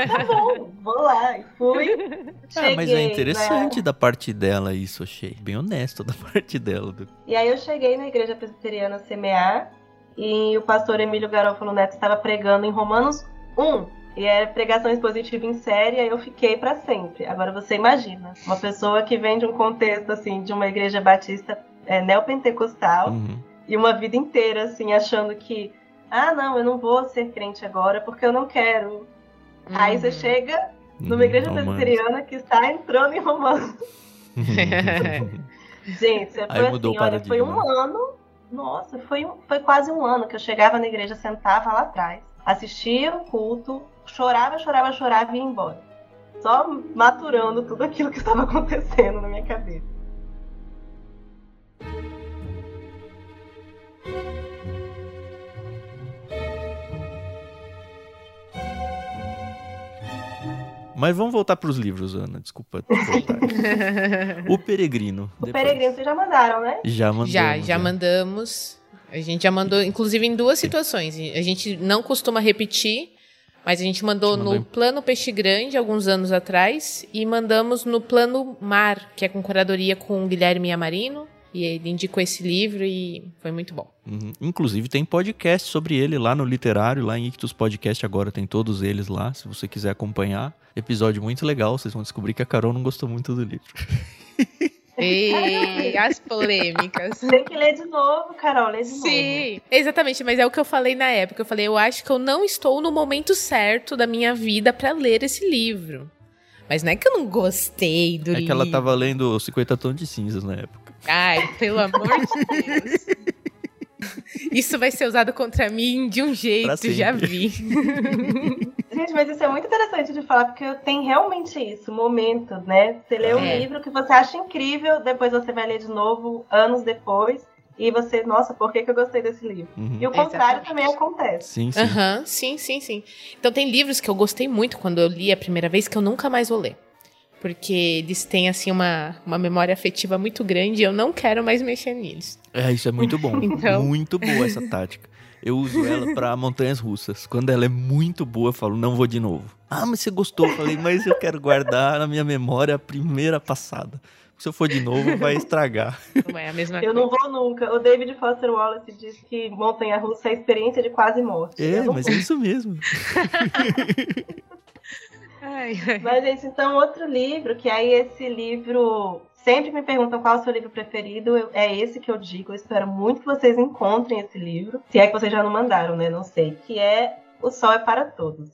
C: Tá bom, vou lá. E fui. Cheguei,
A: ah, mas é interessante né? da parte dela isso, achei. Bem honesto da parte dela.
C: E aí eu cheguei na igreja presbiteriana semear e o pastor Emílio Garofalo Neto estava pregando em Romanos 1, e era pregação expositiva em série, aí eu fiquei para sempre. Agora você imagina, uma pessoa que vem de um contexto assim, de uma igreja batista é, neopentecostal, uhum. e uma vida inteira assim, achando que, ah, não, eu não vou ser crente agora porque eu não quero. Uhum. Aí você chega numa uhum. igreja presbiteriana que está entrando em romance. Gente, foi Aí assim, olha, foi um ano. Nossa, foi, foi quase um ano que eu chegava na igreja, sentava lá atrás, assistia o culto, chorava, chorava, chorava e ia embora. Só maturando tudo aquilo que estava acontecendo na minha cabeça.
A: Mas vamos voltar para os livros, Ana. Desculpa. o Peregrino.
C: O depois. Peregrino vocês já mandaram, né?
A: Já mandamos.
B: Já, já mandamos. A gente já mandou, inclusive, em duas situações. A gente não costuma repetir, mas a gente mandou, mandou no plano Peixe Grande alguns anos atrás e mandamos no plano Mar, que é com curadoria com Guilherme Amarino E ele indicou esse livro e foi muito bom.
A: Uhum. Inclusive tem podcast sobre ele lá no Literário, lá em Ictus Podcast agora tem todos eles lá, se você quiser acompanhar. Episódio muito legal, vocês vão descobrir que a Carol não gostou muito do livro.
B: Ei, as polêmicas.
C: Tem que ler de novo, Carol, lê de
B: Sim,
C: novo.
B: Sim, exatamente, mas é o que eu falei na época. Eu falei, eu acho que eu não estou no momento certo da minha vida para ler esse livro. Mas não é que eu não gostei do
A: é
B: livro.
A: É que ela tava lendo 50 Tons de Cinzas na época.
B: Ai, pelo amor de Deus. Isso vai ser usado contra mim de um jeito, já vi.
C: Gente, mas isso é muito interessante de falar, porque tem realmente isso, momento, né? Você lê um
B: É.
C: livro que você acha incrível, depois você vai ler de novo, anos depois, e você, nossa, por que, que eu gostei desse livro?
A: Uhum.
C: E o contrário
B: Exatamente.
C: também acontece.
A: Sim, sim.
B: Aham, sim, sim, sim. Então tem livros que eu gostei muito quando eu li a primeira vez que eu nunca mais vou ler. Porque eles têm, assim, uma, uma memória afetiva muito grande e eu não quero mais mexer neles.
A: É, isso é muito bom.
B: Então.
A: Muito boa essa tática. Eu uso ela pra montanhas russas. Quando ela é muito boa, eu falo, não vou de novo. Ah, mas você gostou? Eu falei, mas eu quero guardar na minha memória a primeira passada. Se eu for de novo, vai estragar.
B: Não é a mesma
C: Eu
B: coisa.
C: não vou nunca. O David Foster Wallace diz que montanha russa é a experiência de quase morte.
A: É, mas
C: vou.
A: é isso mesmo.
B: Ai, ai.
C: Mas, gente, então, outro livro, que aí esse livro. Sempre me perguntam qual é o seu livro preferido, eu- é esse que eu digo. Eu espero muito que vocês encontrem esse livro. Se é que vocês já não mandaram, né? Não sei. Que é O Sol é para Todos.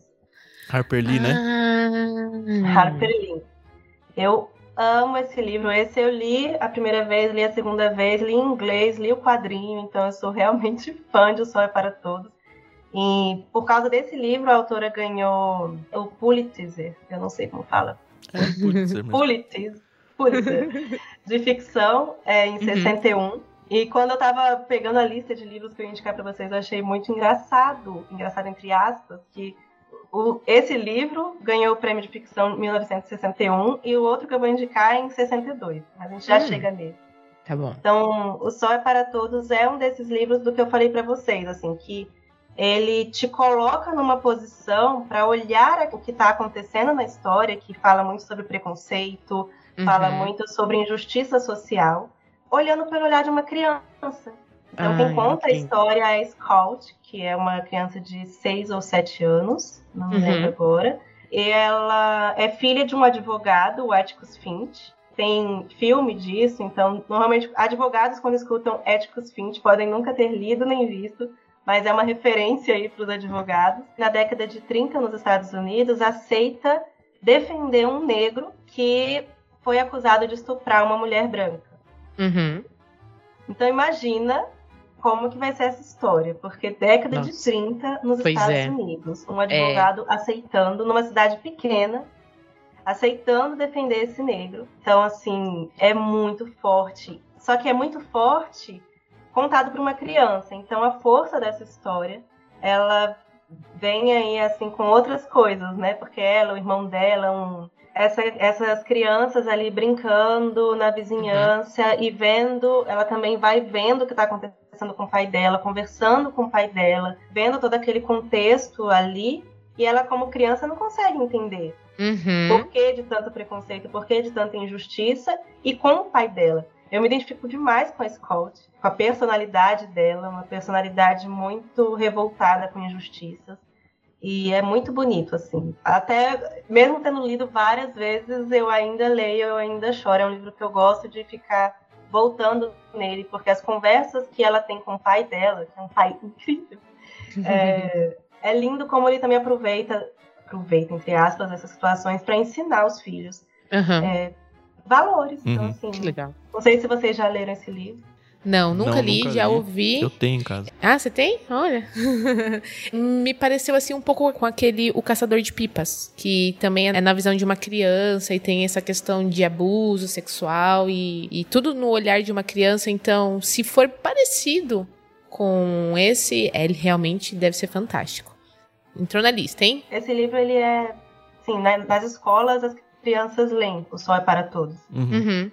A: Harper Lee, né?
B: Ah.
C: Harper Lee. Eu amo esse livro. Esse eu li a primeira vez, li a segunda vez, li em inglês, li o quadrinho, então eu sou realmente fã de O Sol é para Todos. E por causa desse livro, a autora ganhou o Pulitzer, eu não sei como fala.
A: É, Pulitzer.
C: Pulitzer, Pulitzer de ficção é, em 61. E quando eu tava pegando a lista de livros que eu ia indicar pra vocês, eu achei muito engraçado, engraçado entre aspas, que o- esse livro ganhou o prêmio de ficção em 1961 e o outro que eu vou indicar é em 62. Mas a gente já
B: Hum.
C: chega nele.
B: Tá bom.
C: Então, O Sol é para Todos é um desses livros do que eu falei pra vocês, assim, que ele te coloca numa posição para olhar o que está acontecendo na história, que fala muito sobre preconceito, fala
B: Uhum.
C: muito sobre injustiça social, olhando pelo olhar de uma criança. Então,
B: Ai,
C: quem conta a história é a Scout, que é uma criança de 6 ou 7 anos, não me
B: Uhum.
C: lembro agora. E ela é filha de um advogado, o Atticus Finch. Tem filme disso, então, normalmente, advogados, quando escutam Atticus Finch, podem nunca ter lido nem visto, mas é uma referência aí para os advogados. Na década de 30, nos Estados Unidos, aceita defender um negro que foi acusado de estuprar uma mulher branca.
B: Uhum.
C: Então imagina como que vai ser essa história, porque década de
B: Nossa.
C: 30 nos
B: Pois
C: Estados
B: é.
C: Unidos, um advogado aceitando numa cidade pequena, aceitando defender esse negro. Então assim, é muito forte. Só que é muito forte contado por uma criança. Então a força dessa história, ela vem aí assim com outras coisas, né? Porque ela, o irmão dela, um essa- essas crianças ali brincando na vizinhança e vendo, ela também vai vendo o que está acontecendo com o pai dela, conversando com o pai dela, vendo todo aquele contexto ali, e ela, como criança, não consegue entender
B: Uhum.
C: por que de tanto preconceito, por que de tanta injustiça, e com o pai dela. Eu me identifico demais com a Scott, com a personalidade dela, uma personalidade muito revoltada com injustiças. E é muito bonito, assim. Até, mesmo tendo lido várias vezes, eu ainda leio, eu ainda choro. É um livro que eu gosto de ficar voltando nele, porque as conversas que ela tem com o pai dela, que é um pai incrível, é, é lindo como ele também aproveita, aproveita, entre aspas, essas situações para ensinar os filhos
B: Uhum.
C: Valores. Então,
A: Uhum.
C: assim,
B: Que legal.
C: não sei se vocês já leram esse livro.
B: Não, nunca
A: Não,
B: li,
A: nunca
B: já
A: li.
B: ouvi.
A: Eu tenho em casa.
B: Ah, você tem? Olha. Me pareceu assim um pouco com aquele O Caçador de Pipas, que também é na visão de uma criança e tem essa questão de abuso sexual e, e tudo no olhar de uma criança. Então, se for parecido com esse, ele realmente deve ser fantástico. Entrou na lista, hein?
C: Esse livro, ele é, sim, na- nas escolas as crianças leem O Sol é para Todos.
A: Uhum.
B: Uhum.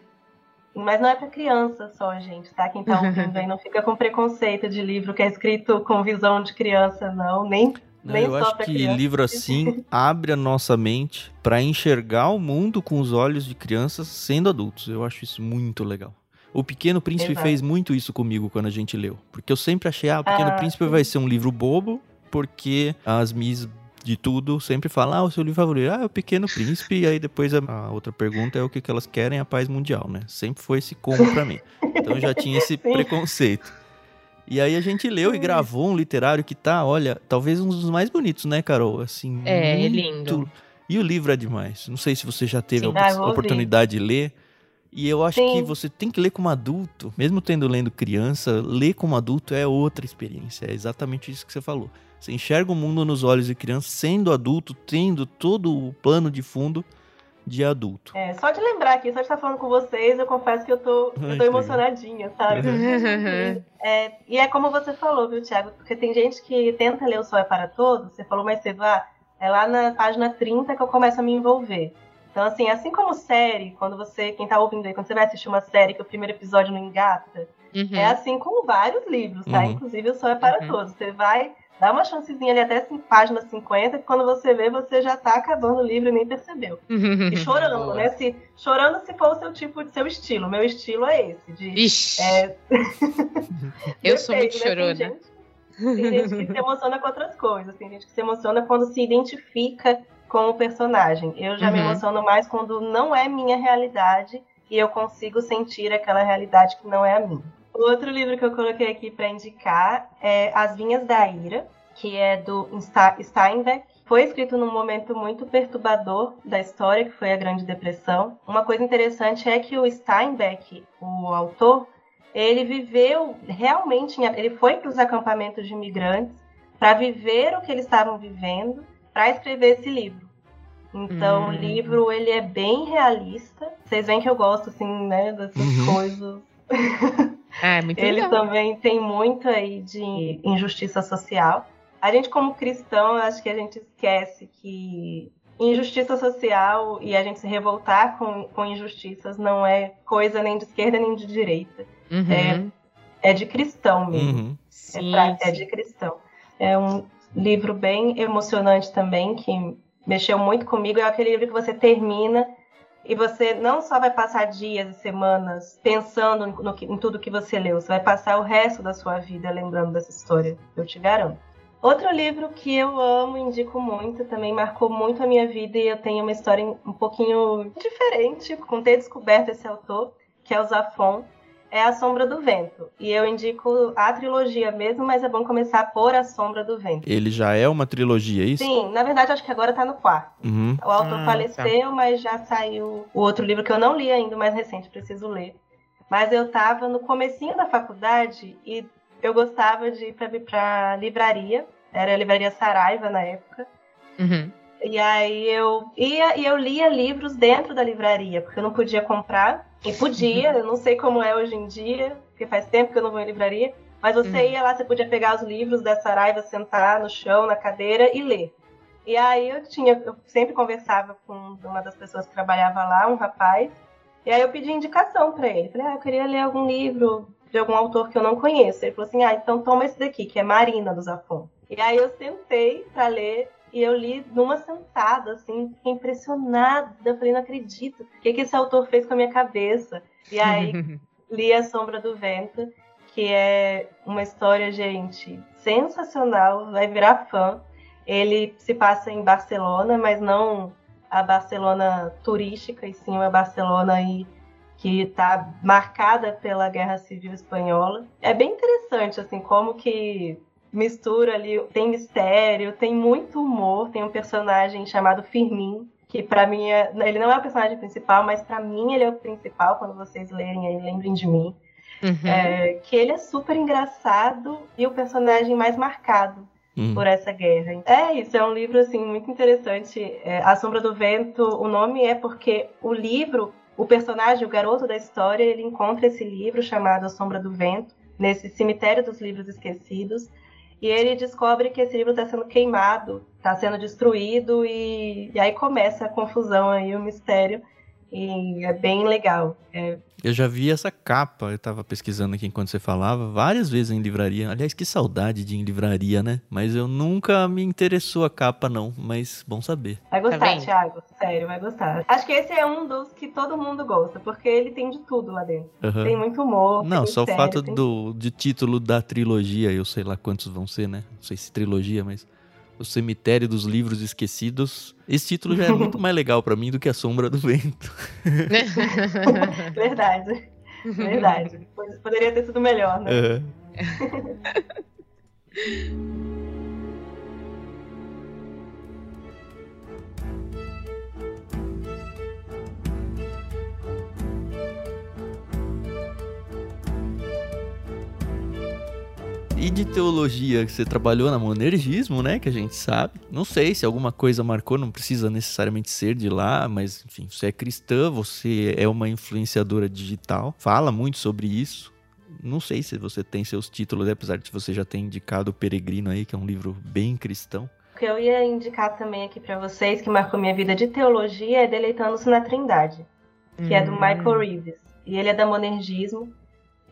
C: Mas não é para criança só, gente, tá? Quem tá ouvindo aí não fica com preconceito de livro que é escrito com visão de criança, não. Nem,
A: Não, eu acho que
C: criança.
A: livro assim abre a nossa mente pra enxergar o mundo com os olhos de crianças sendo adultos. Eu acho isso muito legal. O Pequeno Príncipe
C: Exato.
A: fez muito isso comigo quando a gente leu. Porque eu sempre achei, ah, o Pequeno
C: Ah,
A: Príncipe
C: sim.
A: vai ser um livro bobo, porque as Miss de tudo sempre falam, ah, o seu livro favorito, ah, é o Pequeno Príncipe, e aí depois a, outra pergunta é o que, que elas querem, a paz mundial, né? Sempre foi esse combo pra mim. Então eu já tinha esse preconceito. E aí a gente leu e gravou um literário que tá, olha, talvez um dos mais bonitos, né, Carol? Assim,
B: É, é
A: muito-
B: lindo.
A: E o livro é demais. Não sei se você já teve
B: Sim.
A: a
C: Ah,
A: oportunidade de ler. E eu acho
C: Sim.
A: que você tem que ler como adulto, mesmo tendo lendo criança, ler como adulto é outra experiência. É exatamente isso que você falou. Você enxerga o mundo nos olhos de criança, sendo adulto, tendo todo o plano de fundo de adulto.
C: É, só de lembrar aqui, só de estar falando com vocês, eu confesso que eu tô,
A: Ai,
C: eu tô emocionadinha, sabe? É, e é como você falou, viu, Thiago? Porque tem gente que tenta ler O Sol é para Todos, você falou mais cedo, ah, é lá na página 30 que eu começo a me envolver. Então, assim, assim como série, quando você, quem tá ouvindo aí, quando você vai assistir uma série que o primeiro episódio não engata,
B: Uhum.
C: é assim com vários livros, tá?
A: Uhum.
C: Inclusive O Sol é para
B: Uhum.
C: Todos. Você vai dar uma chancezinha ali até assim, página 50, que quando você vê, você já tá acabando o livro e nem percebeu. E chorando,
B: Boa.
C: né? Se, chorando se for o seu tipo, seu estilo. Meu estilo é esse, de
B: Ixi,
C: é,
B: eu sou muito
C: né?
B: chorona.
C: Tem gente, tem gente que se emociona com outras coisas. Tem gente que se emociona quando se identifica com o personagem. Eu já me
B: Uhum.
C: emociono mais quando não é minha realidade e eu consigo sentir aquela realidade que não é a minha. Outro livro que eu coloquei aqui para indicar é As Vinhas da Ira, que é do Steinbeck. Foi escrito num momento muito perturbador da história, que foi a Grande Depressão. Uma coisa interessante é que o Steinbeck, o autor, ele viveu realmente, ele foi para os acampamentos de imigrantes para viver o que eles estavam vivendo, para escrever esse livro. Então,
B: Hum.
C: o livro ele é bem realista. Vocês veem que eu gosto assim, né, dessas
A: Uhum.
C: coisas.
B: É muito
C: Ele
B: legal.
C: também tem muito aí de injustiça social. A gente, como cristão, acho que a gente esquece que injustiça social e a gente se revoltar com, com injustiças não é coisa nem de esquerda nem de direita.
B: Uhum.
C: É de cristão mesmo.
A: Uhum.
B: Sim,
C: é, pra- é de cristão. É um livro bem emocionante também, que mexeu muito comigo. É aquele livro que você termina e você não só vai passar dias e semanas pensando no em tudo que você leu, você vai passar o resto da sua vida lembrando dessa história, eu te garanto. Outro livro que eu amo, indico muito, também marcou muito a minha vida e eu tenho uma história um pouquinho diferente com ter descoberto esse autor, que é o Zafon é A Sombra do Vento. E eu indico a trilogia mesmo, mas é bom começar por A Sombra do Vento.
A: Ele já é uma trilogia, é isso?
C: Sim, na verdade acho que agora tá no quarto.
A: Uhum.
C: O autor
B: Ah,
C: faleceu, mas já saiu o outro livro que eu não li ainda, o mais recente, preciso ler. Mas eu tava no comecinho da faculdade e eu gostava de ir pra, pra livraria. Era a livraria Saraiva na época.
B: Uhum.
C: E aí eu ia e eu lia livros dentro da livraria, porque eu não podia comprar. E podia, eu não sei como é hoje em dia, porque faz tempo que eu não vou em livraria. Mas você
B: Uhum.
C: ia lá, você podia pegar os livros da Saraiva, sentar no chão, na cadeira e ler. E aí eu tinha, eu sempre conversava com uma das pessoas que trabalhava lá, um rapaz. E aí eu pedi indicação para ele. Falei, ah, eu queria ler algum livro de algum autor que eu não conheço. Ele falou assim, ah, então toma esse daqui, que é Marina do Zafon. E aí eu sentei para ler e eu li numa sentada, assim, fiquei impressionada. Eu falei, não acredito. O que, que esse autor fez com a minha cabeça? E aí li A Sombra do Vento, que é uma história, gente, sensacional. Vai virar fã. Ele se passa em Barcelona, mas não a Barcelona turística, e sim uma Barcelona aí que está marcada pela Guerra Civil Espanhola. É bem interessante, assim, como que mistura ali, tem mistério, tem muito humor, tem um personagem chamado Firmin, que para mim é, ele não é o personagem principal, mas para mim ele é o principal, quando vocês lerem aí, lembrem de mim.
B: Uhum.
C: É, que ele é super engraçado e o personagem mais marcado
A: Hum.
C: por essa guerra. É isso, é um livro assim muito interessante. É, a Sombra do Vento, o nome é porque o livro, o personagem, o garoto da história, ele encontra esse livro chamado A Sombra do Vento nesse cemitério dos livros esquecidos e ele descobre que esse livro está sendo queimado, está sendo destruído e, e aí começa a confusão aí, o mistério E é bem legal. É...
A: Eu já vi essa capa, eu tava pesquisando aqui enquanto você falava, várias vezes em livraria. Aliás, que saudade de ir em livraria, né? Mas eu nunca me interessou a capa, não. Mas bom saber.
C: Vai gostar, tá Thiago. Sério, vai gostar. Acho que esse é um dos que todo mundo gosta, porque ele tem de tudo lá dentro. Uhum. Tem muito humor.
A: Não, só o fato tem... do, de título da trilogia, eu sei lá quantos vão ser, né? Não sei se trilogia, mas o Cemitério dos Livros Esquecidos. Esse título já é muito mais legal para mim do que A Sombra do Vento.
C: Verdade. Verdade. Poderia ter sido melhor, né? Uhum.
A: E de teologia, que você trabalhou na Monergismo, né? Que a gente sabe. Não sei se alguma coisa marcou, não precisa necessariamente ser de lá, mas enfim, você é cristã, você é uma influenciadora digital, fala muito sobre isso. Não sei se você tem seus títulos, apesar de você já ter indicado o Peregrino aí, que é um livro bem cristão.
C: O que eu ia indicar também aqui para vocês, que marcou minha vida de teologia, é Deleitando-se na Trindade, que hum. é do hum. Michael Reeves. E ele é da Monergismo.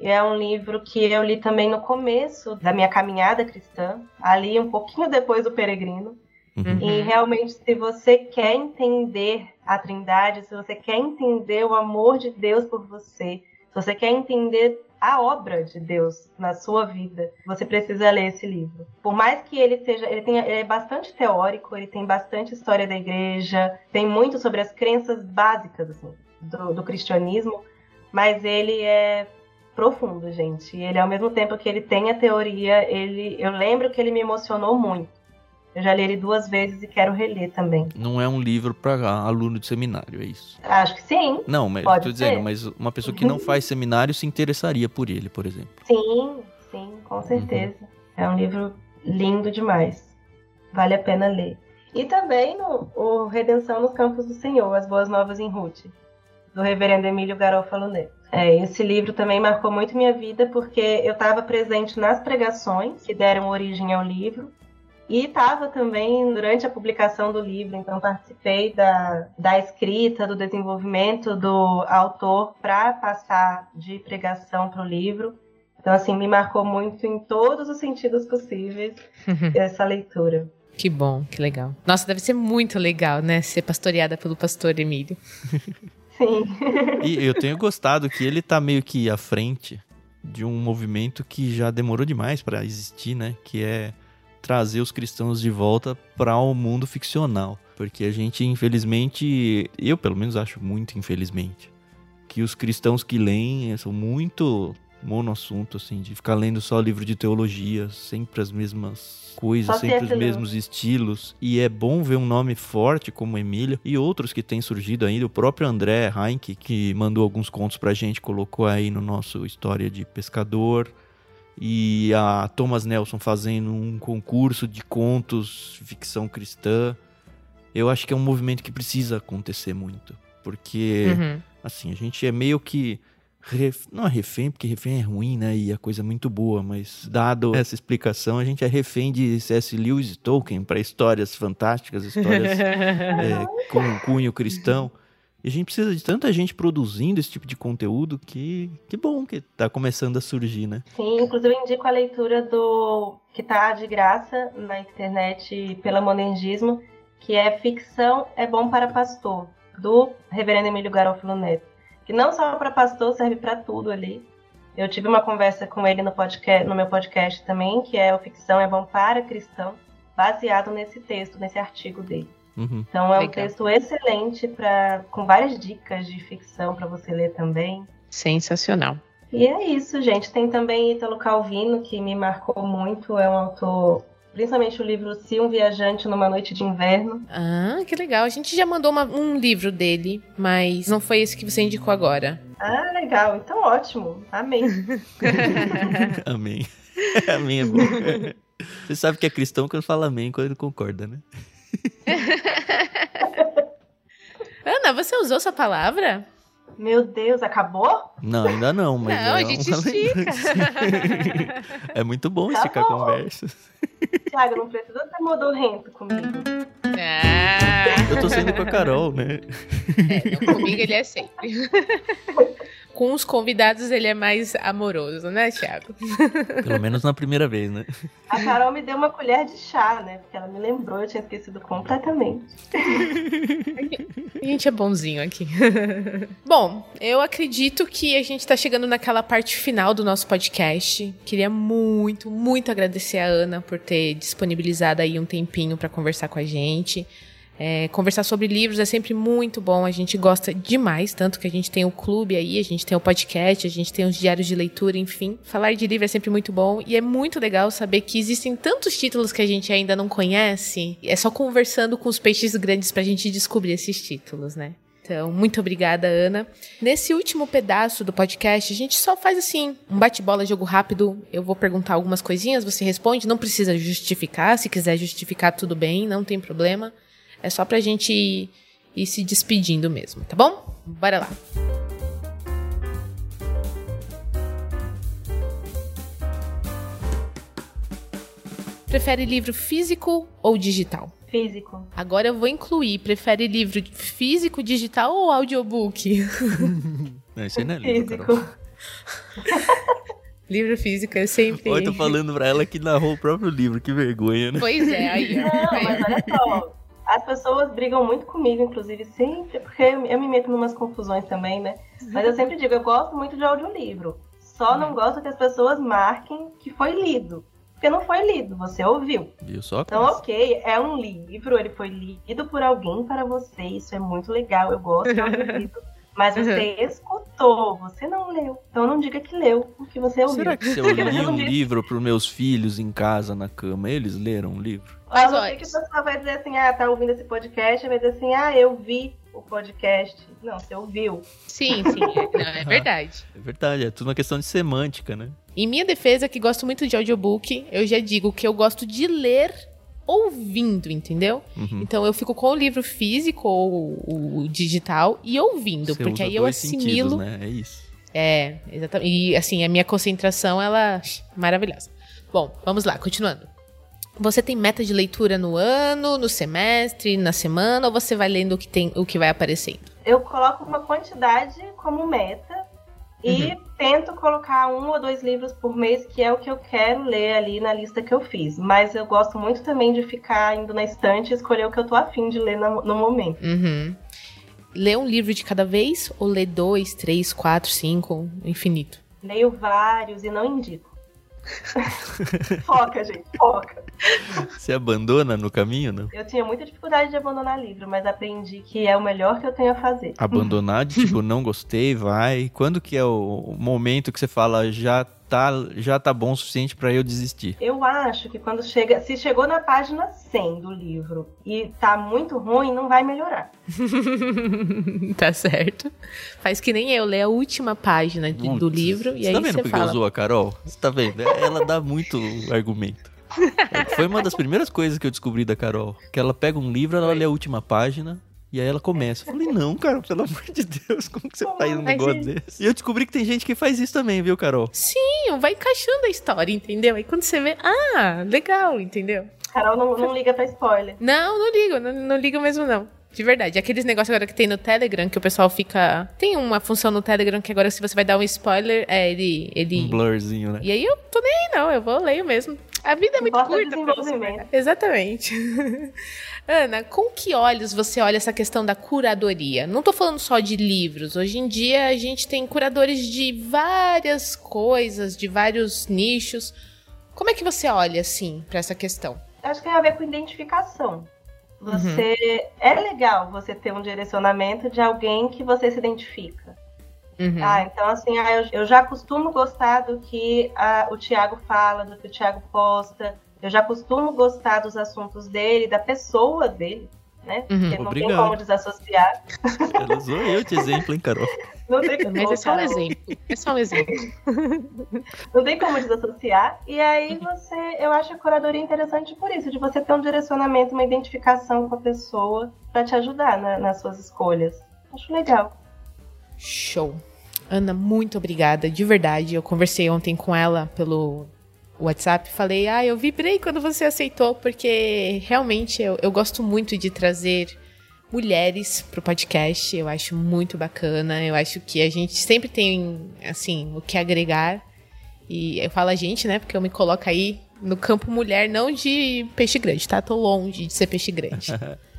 C: É um livro que eu li também no começo da minha caminhada cristã, ali um pouquinho depois do Peregrino. Uhum. E realmente, se você quer entender a Trindade, se você quer entender o amor de Deus por você, se você quer entender a obra de Deus na sua vida, você precisa ler esse livro. Por mais que ele seja, ele, tenha, ele é bastante teórico, ele tem bastante história da igreja, tem muito sobre as crenças básicas assim, do, do cristianismo, mas ele é profundo, gente. E ele, ao mesmo tempo que ele tem a teoria, ele, eu lembro que ele me emocionou muito. Eu já li ele duas vezes e quero reler também.
A: Não é um livro para aluno de seminário, é isso?
C: Acho que sim.
A: Não, mas estou dizendo, mas uma pessoa que não faz seminário se interessaria por ele, por exemplo.
C: Sim, sim, com certeza. Uhum. É um livro lindo demais. Vale a pena ler. E também no o Redenção nos Campos do Senhor, As Boas Novas em Ruth, do reverendo Emílio Garofalo Neto. É, esse livro também marcou muito minha vida porque eu estava presente nas pregações que deram origem ao livro e estava também durante a publicação do livro, então participei da, da escrita, do desenvolvimento do autor para passar de pregação para o livro. Então, assim, me marcou muito em todos os sentidos possíveis essa leitura.
B: Que bom, que legal. Nossa, deve ser muito legal, né? Ser pastoreada pelo pastor Emílio.
C: Sim.
A: E eu tenho gostado que ele tá meio que à frente de um movimento que já demorou demais para existir, né? Que é trazer os cristãos de volta para o um mundo ficcional. Porque a gente, infelizmente, eu pelo menos acho muito infelizmente, que os cristãos que leem são muito monoassunto, assim, de ficar lendo só livro de teologia, sempre as mesmas coisas, sempre os mesmos estilos. E é bom ver um nome forte como Emílio e outros que têm surgido ainda. O próprio André Heinck, que mandou alguns contos pra gente, colocou aí no nosso História de Pescador. E a Thomas Nelson fazendo um concurso de contos, ficção cristã. Eu acho que é um movimento que precisa acontecer muito. Porque, uhum. assim, a gente é meio que Ref... Não é refém, porque refém é ruim, né? E a coisa é muito boa, mas dado essa explicação, a gente é refém de C.S. Lewis e Tolkien para histórias fantásticas, histórias é, com um cunho cristão. E a gente precisa de tanta gente produzindo esse tipo de conteúdo que que bom que está começando a surgir, né?
C: Sim, inclusive eu indico a leitura do que está de graça na internet pela Monergismo, que é Ficção é Bom para Pastor, do reverendo Emílio Garofalo Neto que não só para pastor, serve para tudo ali. Eu tive uma conversa com ele no, podcast, no meu podcast também, que é o Ficção é Bom para Cristão, baseado nesse texto, nesse artigo dele. Uhum. Então é um Legal. texto excelente para com várias dicas de ficção para você ler também.
B: Sensacional.
C: E é isso, gente. Tem também Italo Calvino, que me marcou muito. É um autor principalmente o livro Se um Viajante numa Noite de Inverno.
B: Ah, que legal. A gente já mandou uma, um livro dele, mas não foi esse que você indicou agora.
C: Ah, legal. Então ótimo. Amém.
A: amém. amém é bom. Você sabe que é cristão quando fala amém quando ele concorda, né?
B: Ana, você usou essa palavra?
C: Meu Deus, acabou?
A: Não, ainda não, mas.
B: Não, é a gente estica.
A: é muito bom tá esticar bom. conversas.
C: Tiago, não precisa ser modorrento comigo.
B: Ah,
A: Eu tô saindo com a Carol, né?
B: é, não, comigo ele é sempre. Com os convidados ele é mais amoroso, né, Thiago?
A: Pelo menos na primeira vez, né?
C: A Carol me deu uma colher de chá, né? Porque ela me lembrou, eu tinha esquecido completamente.
B: A gente é bonzinho aqui. Bom, eu acredito que a gente tá chegando naquela parte final do nosso podcast. Queria muito, muito agradecer a Ana por ter disponibilizado aí um tempinho pra conversar com a gente. É, conversar sobre livros é sempre muito bom, a gente gosta demais, tanto que a gente tem o clube aí, a gente tem o podcast, a gente tem os diários de leitura, enfim. Falar de livro é sempre muito bom e é muito legal saber que existem tantos títulos que a gente ainda não conhece. É só conversando com os peixes grandes pra gente descobrir esses títulos, né? Então, muito obrigada, Ana. Nesse último pedaço do podcast, a gente só faz assim, um bate-bola, jogo rápido. Eu vou perguntar algumas coisinhas, você responde, não precisa justificar. Se quiser justificar, tudo bem, não tem problema. É só pra gente ir, ir se despedindo mesmo, tá bom? Bora lá. Prefere livro físico ou digital?
C: Físico.
B: Agora eu vou incluir. Prefere livro físico, digital ou audiobook?
A: Aí não é livro,
C: Físico.
A: Carol.
B: livro físico, eu sempre.
A: Olha, eu tô falando pra ela que narrou o próprio livro, que vergonha, né?
B: Pois é, aí.
C: Não, mas olha só. As pessoas brigam muito comigo, inclusive, sempre, porque eu, me meto em umas confusões também, né? Mas eu sempre digo, eu gosto muito de audiolivro. Só não gosto que as pessoas marquem que foi lido. Porque não foi lido, você ouviu.
A: Viu só?
C: Então, ok, é um livro, ele foi lido por alguém para você, isso é muito legal, eu gosto de audiolivro. Mas você escutou, você não leu. Então não diga que leu o que você ouviu.
A: Será que se eu li um livro pros meus filhos em casa, na cama, eles leram um livro?
C: Mas
B: olha,
C: sei que a pessoa vai dizer assim, ah, tá ouvindo esse podcast, vai dizer assim, ah, eu vi o podcast. Não, você ouviu.
B: Sim, sim, é, não, é verdade.
A: É verdade, é tudo uma questão de semântica, né?
B: Em minha defesa, que gosto muito de audiobook, eu já digo que eu gosto de ler ouvindo, entendeu?
A: Uhum.
B: Então eu fico com o livro físico ou o digital e ouvindo,
A: Você
B: porque
A: usa
B: aí eu assimilo.
A: sentidos, né? É isso.
B: É, exatamente. E assim, a minha concentração, ela maravilhosa. Bom, vamos lá, continuando. Você tem meta de leitura no ano, no semestre, na semana, ou você vai lendo o que tem, o que vai aparecendo?
C: Eu coloco uma quantidade como meta e tento colocar um ou dois livros por mês, que é o que eu quero ler ali na lista que eu fiz. Mas eu gosto muito também de ficar indo na estante e escolher o que eu tô afim de ler no, no momento.
B: Uhum. Lê um livro de cada vez ou lê dois, três, quatro, cinco, infinito?
C: Leio vários e não indico. foca, gente, foca.
A: Você abandona no caminho, não?
C: Eu tinha muita dificuldade de abandonar livro, mas aprendi que é o melhor que eu tenho a fazer.
A: Abandonar de tipo, não gostei, vai. Quando que é o momento que você fala, já tá, já tá bom o suficiente pra eu desistir?
C: Eu acho que quando chega, se chegou na página 100 do livro e tá muito ruim, não vai melhorar.
B: tá certo. Faz que nem eu, lê a última página de- do livro e
A: você
B: aí
A: tá vendo
B: você
A: porque
B: fala.
A: eu zoo a Carol? Você tá vendo? Ela dá muito argumento. Foi uma das primeiras coisas que eu descobri da Carol. Que ela pega um livro, ela lê a última página. E aí ela começa. Eu falei, não, cara, pelo amor de Deus, como que você faz um
B: Mas
A: negócio
B: é-
A: desse? E eu descobri que tem gente que faz isso também, viu, Carol?
B: Sim, vai encaixando a história, entendeu? Aí quando você vê, ah, legal, entendeu?
C: Carol não, não liga pra spoiler.
B: Não, não ligo, não, não ligo mesmo não. De verdade. Aqueles negócios agora que tem no Telegram, que o pessoal fica. Tem uma função no Telegram que agora, se você vai dar um spoiler, é ele. ele...
A: Um blurzinho, né?
B: E aí eu tô nem aí, não, eu vou leio mesmo. A vida é muito
C: o
B: curta
C: desenvolvimento.
B: Exatamente. Ana, com que olhos você olha essa questão da curadoria? Não tô falando só de livros. Hoje em dia a gente tem curadores de várias coisas, de vários nichos. Como é que você olha assim pra essa questão?
C: Acho que tem a ver com identificação. Você é legal você ter um direcionamento de alguém que você se identifica.
B: Uhum.
C: Ah, então assim, ah, eu, eu já costumo gostar do que ah, o Thiago fala, do que o Thiago posta. Eu já costumo gostar dos assuntos dele, da pessoa dele, né?
B: Uhum.
C: Porque não
A: Obrigado.
C: tem como desassociar.
A: Ela usou eu de exemplo, hein, Carol?
C: Não tem como,
B: Mas é só um exemplo. É só um exemplo.
C: Não tem como desassociar. E aí você, eu acho a curadoria interessante por isso, de você ter um direcionamento, uma identificação com a pessoa para te ajudar na- nas suas escolhas. Acho legal.
B: Show. Ana, muito obrigada, de verdade. Eu conversei ontem com ela pelo, WhatsApp, falei, ah, eu vibrei quando você aceitou, porque realmente eu, eu gosto muito de trazer mulheres pro podcast. Eu acho muito bacana. Eu acho que a gente sempre tem, assim, o que agregar. E eu falo a gente, né? Porque eu me coloco aí no campo mulher, não de peixe grande, tá? Tô longe de ser peixe grande.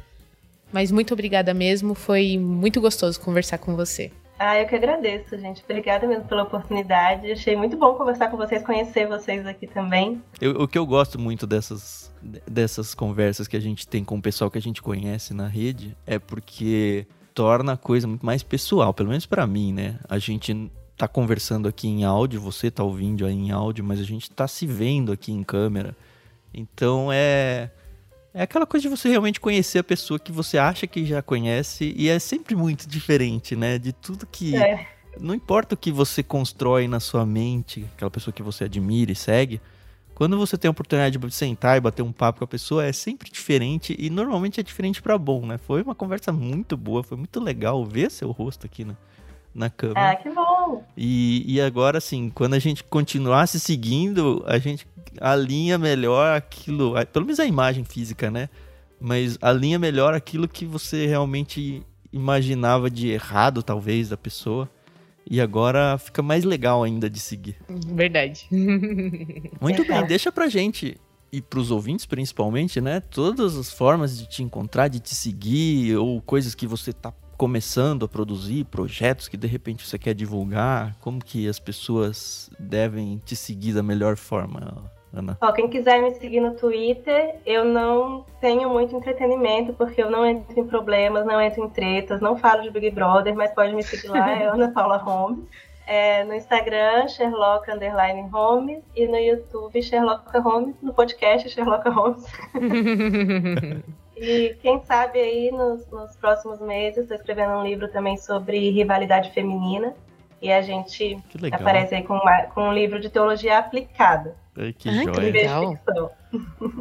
B: Mas muito obrigada mesmo. Foi muito gostoso conversar com você.
C: Ah, eu que agradeço, gente. Obrigada mesmo pela oportunidade. Achei muito bom conversar com vocês, conhecer vocês aqui também.
A: Eu, o que eu gosto muito dessas, dessas conversas que a gente tem com o pessoal que a gente conhece na rede é porque torna a coisa muito mais pessoal, pelo menos para mim, né? A gente tá conversando aqui em áudio, você tá ouvindo aí em áudio, mas a gente tá se vendo aqui em câmera. Então é é aquela coisa de você realmente conhecer a pessoa que você acha que já conhece e é sempre muito diferente, né? De tudo que. É. Não importa o que você constrói na sua mente, aquela pessoa que você admira e segue, quando você tem a oportunidade de sentar e bater um papo com a pessoa, é sempre diferente e normalmente é diferente para bom, né? Foi uma conversa muito boa, foi muito legal ver seu rosto aqui, né? Na câmera.
C: Ah, que bom!
A: E, e agora, assim, quando a gente continuar se seguindo, a gente alinha melhor aquilo, pelo menos a imagem física, né? Mas alinha melhor aquilo que você realmente imaginava de errado, talvez, da pessoa. E agora fica mais legal ainda de seguir.
B: Verdade.
A: Muito bem, deixa pra gente e pros ouvintes principalmente, né? Todas as formas de te encontrar, de te seguir, ou coisas que você tá começando a produzir projetos que de repente você quer divulgar? Como que as pessoas devem te seguir da melhor forma, Ana?
C: Ó, quem quiser me seguir no Twitter, eu não tenho muito entretenimento, porque eu não entro em problemas, não entro em tretas, não falo de Big Brother, mas pode me seguir lá, é Ana Paula Holmes. É, no Instagram, Sherlock Underline Holmes, e no YouTube, Sherlock Holmes, no podcast Sherlock Holmes. E quem sabe aí nos, nos próximos meses, estou escrevendo um livro também sobre rivalidade feminina. E a gente aparece aí com, uma, com um livro de teologia aplicada.
A: Ai, que Ai, joia.
B: legal.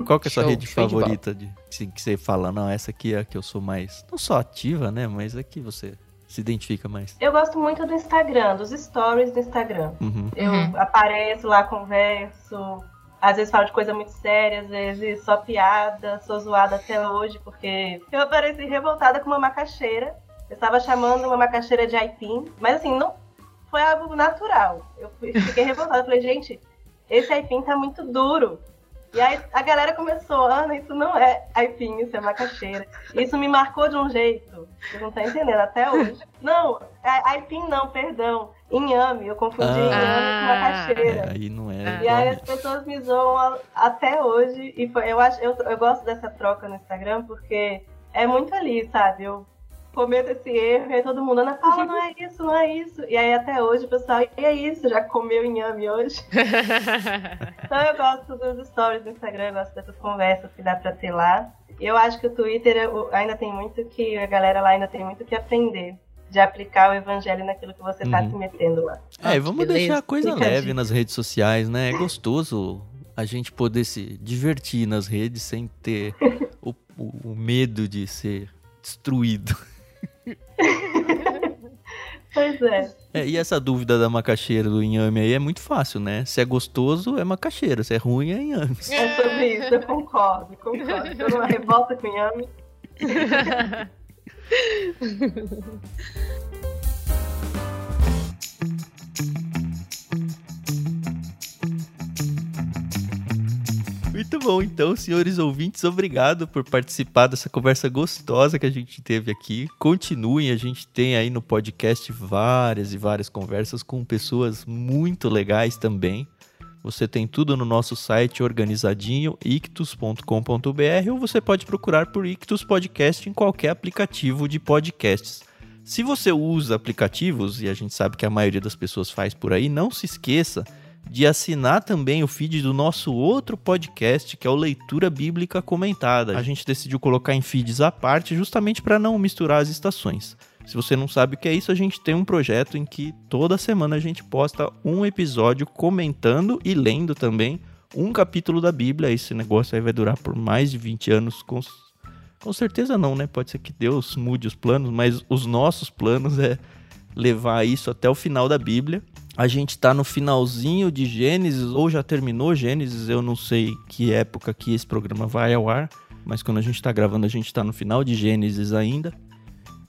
A: Qual que é a sua Show, rede favorita de, de, que você fala, não, essa aqui é a que eu sou mais, não só ativa, né, mas é que você se identifica mais?
C: Eu gosto muito do Instagram, dos stories do Instagram. Uhum. Eu uhum. apareço lá, converso, às vezes falo de coisa muito séria, às vezes só piada, sou zoada até hoje, porque eu apareci revoltada com uma macaxeira. Eu estava chamando uma macaxeira de aipim, mas assim, não foi algo natural. Eu fiquei revoltada, falei, gente, esse aipim tá muito duro. E aí a galera começou, Ana, isso não é aipim, isso é macaxeira. Isso me marcou de um jeito, você não tá entendendo, até hoje. Não, é aipim não, perdão. Inhame, eu confundi ah, inhame com macaxeira.
A: É, aí não é.
C: E aí as pessoas me zoam até hoje. E foi, eu, acho, eu, eu gosto dessa troca no Instagram porque é muito ali, sabe? Eu cometo esse erro, e aí todo mundo, Ana Paula, não é isso, não é isso. E aí até hoje o pessoal, e é isso, já comeu inhame hoje? então eu gosto dos stories do Instagram, eu gosto dessas conversas que dá pra ter lá. E eu acho que o Twitter ainda tem muito que, a galera lá ainda tem muito que aprender de aplicar o evangelho naquilo que você está uhum. se metendo lá.
A: É, vamos Beleza. deixar a coisa Fica leve nas redes sociais, né? É gostoso a gente poder se divertir nas redes sem ter o, o, o medo de ser destruído.
C: Pois é. é.
A: E essa dúvida da macaxeira do inhame aí é muito fácil, né? Se é gostoso, é macaxeira. Se é ruim, é inhame.
C: É sobre isso, eu concordo, concordo. Eu não revolta com inhame.
A: Muito bom, então, senhores ouvintes, obrigado por participar dessa conversa gostosa que a gente teve aqui. Continuem, a gente tem aí no podcast várias e várias conversas com pessoas muito legais também. Você tem tudo no nosso site organizadinho, ictus.com.br, ou você pode procurar por Ictus Podcast em qualquer aplicativo de podcasts. Se você usa aplicativos, e a gente sabe que a maioria das pessoas faz por aí, não se esqueça de assinar também o feed do nosso outro podcast, que é o Leitura Bíblica Comentada. A gente decidiu colocar em feeds à parte justamente para não misturar as estações. Se você não sabe o que é isso, a gente tem um projeto em que toda semana a gente posta um episódio comentando e lendo também um capítulo da Bíblia. Esse negócio aí vai durar por mais de 20 anos, com, com certeza não, né? Pode ser que Deus mude os planos, mas os nossos planos é levar isso até o final da Bíblia. A gente está no finalzinho de Gênesis, ou já terminou Gênesis, eu não sei que época que esse programa vai ao ar, mas quando a gente está gravando, a gente está no final de Gênesis ainda.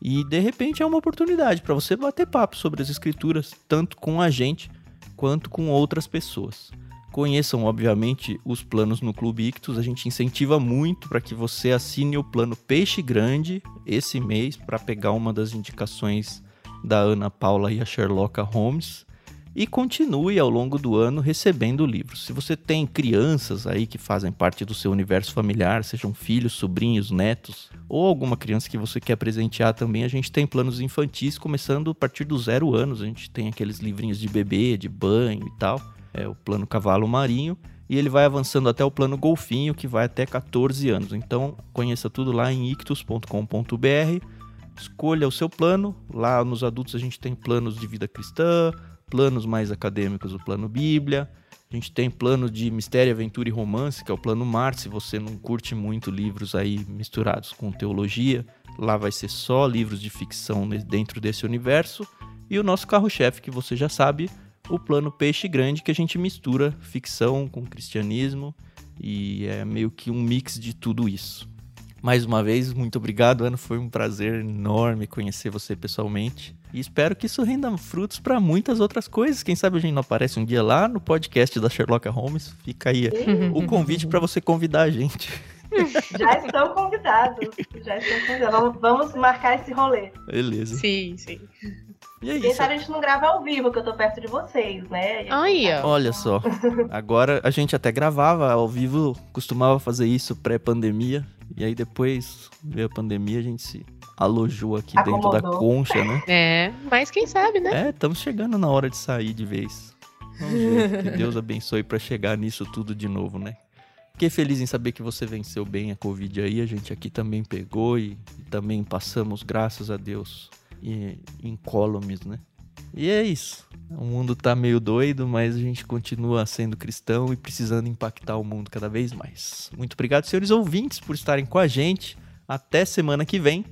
A: E de repente é uma oportunidade para você bater papo sobre as escrituras, tanto com a gente quanto com outras pessoas. Conheçam, obviamente, os planos no Clube Ictus. A gente incentiva muito para que você assine o plano Peixe Grande esse mês para pegar uma das indicações da Ana Paula e a Sherlock Holmes e continue ao longo do ano recebendo livros. Se você tem crianças aí que fazem parte do seu universo familiar, sejam filhos, sobrinhos, netos, ou alguma criança que você quer presentear também, a gente tem planos infantis começando a partir dos zero anos. A gente tem aqueles livrinhos de bebê, de banho e tal. É o plano cavalo marinho. E ele vai avançando até o plano golfinho, que vai até 14 anos. Então, conheça tudo lá em ictus.com.br. Escolha o seu plano. Lá nos adultos a gente tem planos de vida cristã, planos mais acadêmicos, o plano Bíblia. A gente tem plano de mistério, aventura e romance, que é o plano Mar. Se você não curte muito livros aí misturados com teologia, lá vai ser só livros de ficção dentro desse universo. E o nosso carro-chefe, que você já sabe, o plano Peixe Grande, que a gente mistura ficção com cristianismo e é meio que um mix de tudo isso. Mais uma vez, muito obrigado, Ana. Foi um prazer enorme conhecer você pessoalmente. E espero que isso renda frutos para muitas outras coisas. Quem sabe a gente não aparece um dia lá no podcast da Sherlock Holmes. Fica aí o convite para você convidar a gente.
C: Já estão convidados. Já estão convidados. Vamos marcar esse rolê.
A: Beleza.
B: Sim, sim.
A: E é
C: Quem
A: isso.
C: sabe a gente não grava ao vivo, que eu tô perto de vocês, né?
B: Aí, ó.
A: Olha só. Agora a gente até gravava ao vivo, costumava fazer isso pré-pandemia. E aí depois veio a pandemia, a gente se alojou aqui dentro da
C: Acomodou.
A: concha, né?
B: É, mas quem sabe, né?
A: É, estamos chegando na hora de sair de vez. Vamos ver. Que Deus abençoe para chegar nisso tudo de novo, né? Fiquei feliz em saber que você venceu bem a Covid aí. A gente aqui também pegou e, e também passamos, graças a Deus, e, incólumes, né? E é isso. O mundo tá meio doido, mas a gente continua sendo cristão e precisando impactar o mundo cada vez mais. Muito obrigado, senhores ouvintes, por estarem com a gente. Até semana que vem.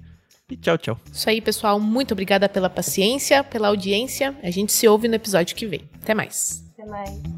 A: E tchau, tchau.
B: Isso aí, pessoal. Muito obrigada pela paciência, pela audiência. A gente se ouve no episódio que vem. Até mais.
C: Até mais.